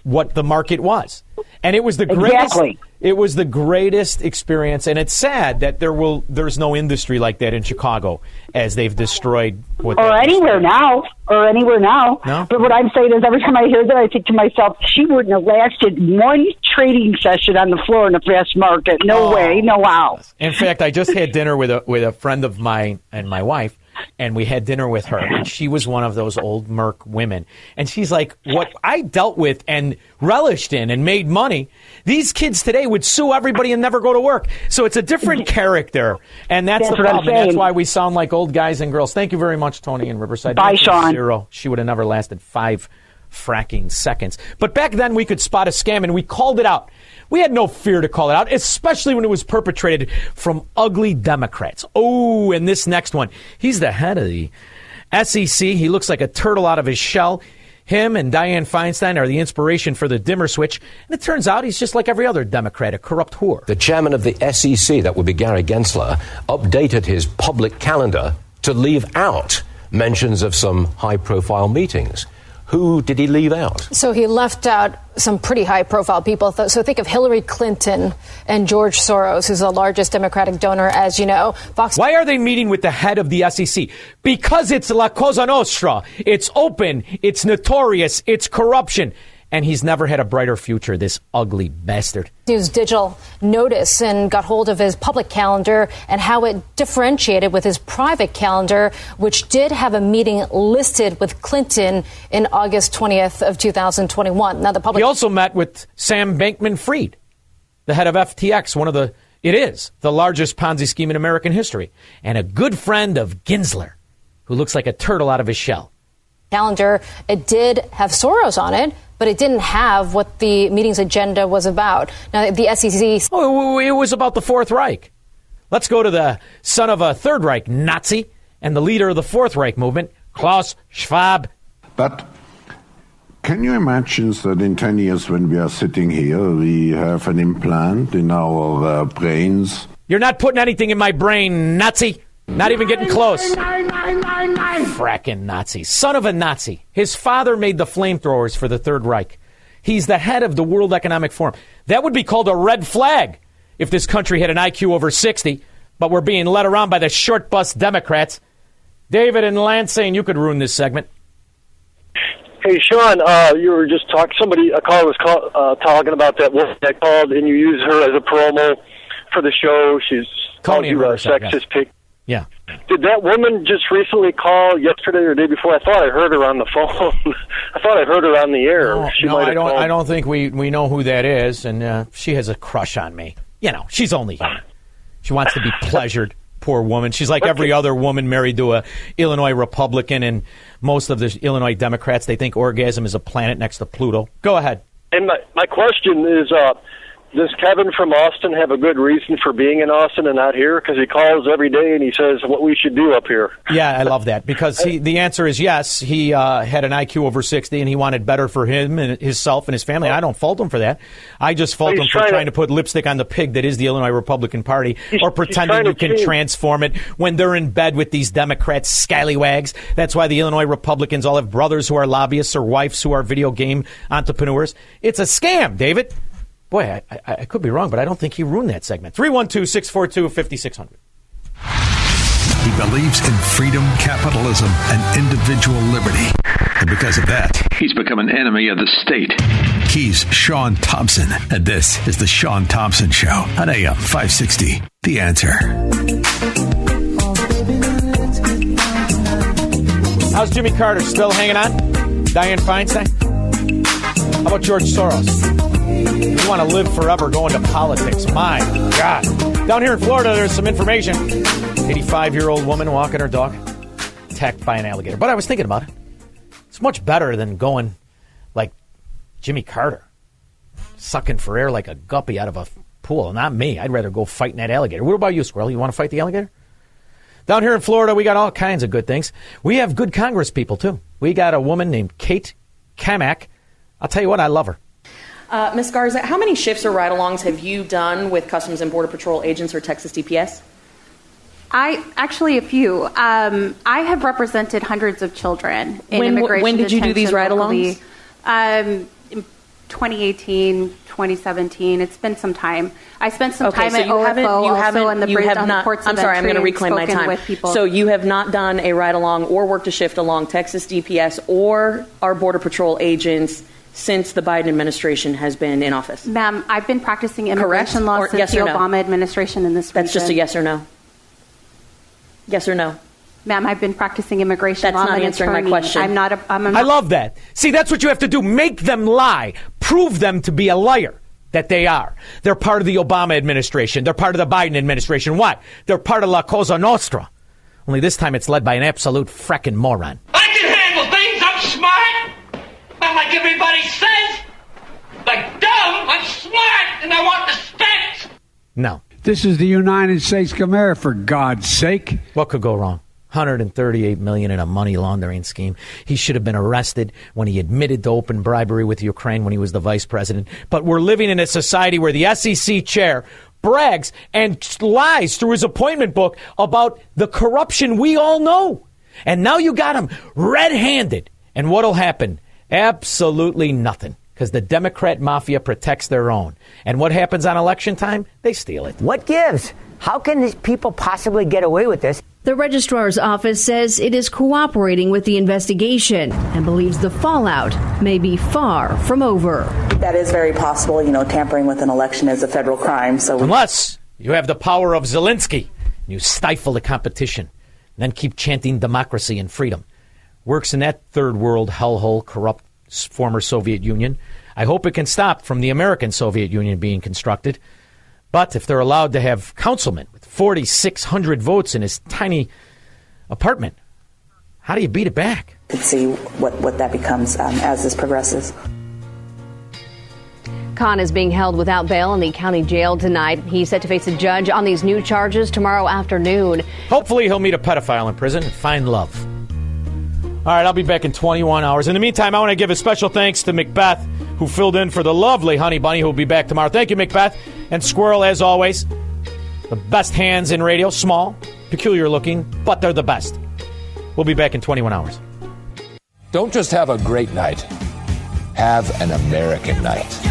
what the market was, and it was the greatest. Exactly. It was the greatest experience, and it's sad that there will there's no industry like that in Chicago as they've destroyed what or anywhere now, or anywhere now. No? But what I'm saying is, every time I hear that, I think to myself, she wouldn't have lasted one trading session on the floor in a fast market. No Oh. way, no how. In fact, I just had dinner with a with a friend of mine and my wife, and we had dinner with her, and she was one of those old Merc women, and she's like, "What I dealt with and relished in and made money, these kids today would sue everybody and never go to work." So it's a different character, and that's, That's the problem. and That's why we sound like old guys and girls. Thank you very much, Tony in Riverside. Bye, Sean. Zero. She would have never lasted five fracking seconds. But back then, we could spot a scam, and we called it out. We had no fear to call it out, especially when it was perpetrated from ugly Democrats. Oh, and this next one. He's the head of the SEC. He looks like a turtle out of his shell. Him and Dianne Feinstein are the inspiration for the dimmer switch. And it turns out he's just like every other Democrat, a corrupt whore. The chairman of the SEC, that would be Gary Gensler, updated his public calendar to leave out mentions of some high profile meetings. Who did he leave out? So he left out some pretty high profile people. So think of Hillary Clinton and George Soros, who's the largest Democratic donor, as you know. Fox. Why are they meeting with the head of the SEC? Because it's La Cosa Nostra. It's open. It's notorious. It's corruption. And he's never had a brighter future, this ugly bastard. News Digital notice and got hold of his public calendar and how it differentiated with his private calendar, which did have a meeting listed with Clinton in August 20th of 2021. Now the public He also met with Sam Bankman Fried, the head of FTX, one of the, it is the largest Ponzi scheme in American history, and a good friend of Gensler, who looks like a turtle out of his shell. calendar, it did have Soros on it, but it didn't have what the meeting's agenda was about. Now the SEC Oh, it was about the Fourth Reich. Let's go to the son of a Third Reich Nazi and the leader of the Fourth Reich movement, Klaus Schwab. But can you imagine that in 10 years, when we are sitting here, we have an implant in our uh, brains? You're not putting anything in my brain, Nazi. Not even getting close. Frackin' Nazi. Son of a Nazi. His father made the flamethrowers for the Third Reich. He's the head of the World Economic Forum. That would be called a red flag if this country had an IQ over 60, but we're being led around by the short bus Democrats. David and Lance saying you could ruin this segment. Hey Sean, uh, you were just talking. Somebody, a caller was call, uh, talking about that woman that called, and you use her as a promo for the show. She's called you a sexist yes. pig. Yeah. Did that woman just recently call yesterday or the day before? I thought I heard her on the phone. I thought I heard her on the air. No, she no, might I don't. called. I don't think we, we know who that is, and uh, she has a crush on me. You know, she's only human. She wants to be pleasured. Poor woman. She's like every other woman married to a Illinois Republican, and most of the Illinois Democrats. They think orgasm is a planet next to Pluto. Go ahead. And my my question is, uh, does Kevin from Austin have a good reason for being in Austin and not here? Because he calls every day and he says what we should do up here. Yeah, I love that because he, the answer is yes. He uh, had an IQ over 60 and he wanted better for him and himself and his family. I don't fault him for that. I just fault him for trying to- trying to put lipstick on the pig that is the Illinois Republican Party or pretending you can change- transform it when they're in bed with these Democrats, scallywags. That's why the Illinois Republicans all have brothers who are lobbyists or wives who are video game entrepreneurs. It's a scam, David. Boy, I, I, I could be wrong, but I don't think he ruined that segment. 312 642 5600. He believes in freedom, capitalism, and individual liberty. And because of that, he's become an enemy of the state. He's Sean Thompson, and this is The Sean Thompson Show on AM 560. The answer. How's Jimmy Carter still hanging on? Dianne Feinstein? How about George Soros? You want to live forever going to politics. My God. Down here in Florida, there's some information. 85 year old woman walking her dog, attacked by an alligator. But I was thinking about it. It's much better than going like Jimmy Carter, sucking for air like a guppy out of a pool. Not me. I'd rather go fighting that alligator. What about you, Squirrel? You want to fight the alligator? Down here in Florida, we got all kinds of good things. We have good Congress people, too. We got a woman named Kat Cammack. I'll tell you what, I love her. Uh, Ms. Garza, how many shifts or ride alongs have you done with Customs and Border Patrol agents or Texas DPS? I actually a few. Um, I have represented hundreds of children in When- immigration. when did you do these ride-alongs? locally. Um, in 2018, 2017. It's been some time. I spent some okay, time so at you OFO, haven't, you also haven't, on the you bridge have on not, the ports I'm sorry, I'm going to reclaim my time. with people. So you have not done a ride along or worked a shift along Texas DPS or our Border Patrol agents since the Biden administration has been in office. Ma'am, I've been practicing immigration Correct? law Or since yes the no? Obama administration in this That's just a yes or no. Yes or no. Ma'am, I've been practicing immigration That's law. not I'm an answering my question. I'm not a. I'm a I love that. See, that's what you have to do. Make them lie. Prove them to be a liar that they are. They're part of the Obama administration. They're part of the Biden administration. Why? They're part of La Cosa Nostra. Only this time it's led by an absolute frackin' moron. I can handle things. I'm smart. Like everybody says. Like dumb, I'm smart, and I want respect. No. This is the United States of America, for God's sake. What could go wrong? 138 million in a money laundering scheme. He should have been arrested when he admitted to open bribery with Ukraine when he was the vice president. But we're living in a society where the SEC chair brags and lies through his appointment book about the corruption we all know. And now you got him red-handed. And what'll happen? Absolutely nothing. Because the Democrat mafia protects their own. And what happens on election time? They steal it. What gives? How can these people possibly get away with this? The registrar's office says it is cooperating with the investigation and believes the fallout may be far from over. That is very possible. You know, tampering with an election is a federal crime. So we- Unless you have the power of Zelensky and you stifle the competition, and then keep chanting democracy and freedom. Works in that third world hellhole, corrupt former Soviet Union. I hope it can stop from the American Soviet Union being constructed. But if they're allowed to have councilmen with 4,600 votes in his tiny apartment, how do you beat it back? could see what, what that becomes um, as this progresses. Khan is being held without bail in the county jail tonight. He's set to face a judge on these new charges tomorrow afternoon. Hopefully, he'll meet a pedophile in prison and find love. All right, I'll be back in 21 hours. In the meantime, I want to give a special thanks to Macbeth, who filled in for the lovely Honey Bunny, who will be back tomorrow. Thank you, Macbeth. And Squirrel, as always, the best hands in radio. Small, peculiar looking, but they're the best. We'll be back in 21 hours. Don't just have a great night, have an American night.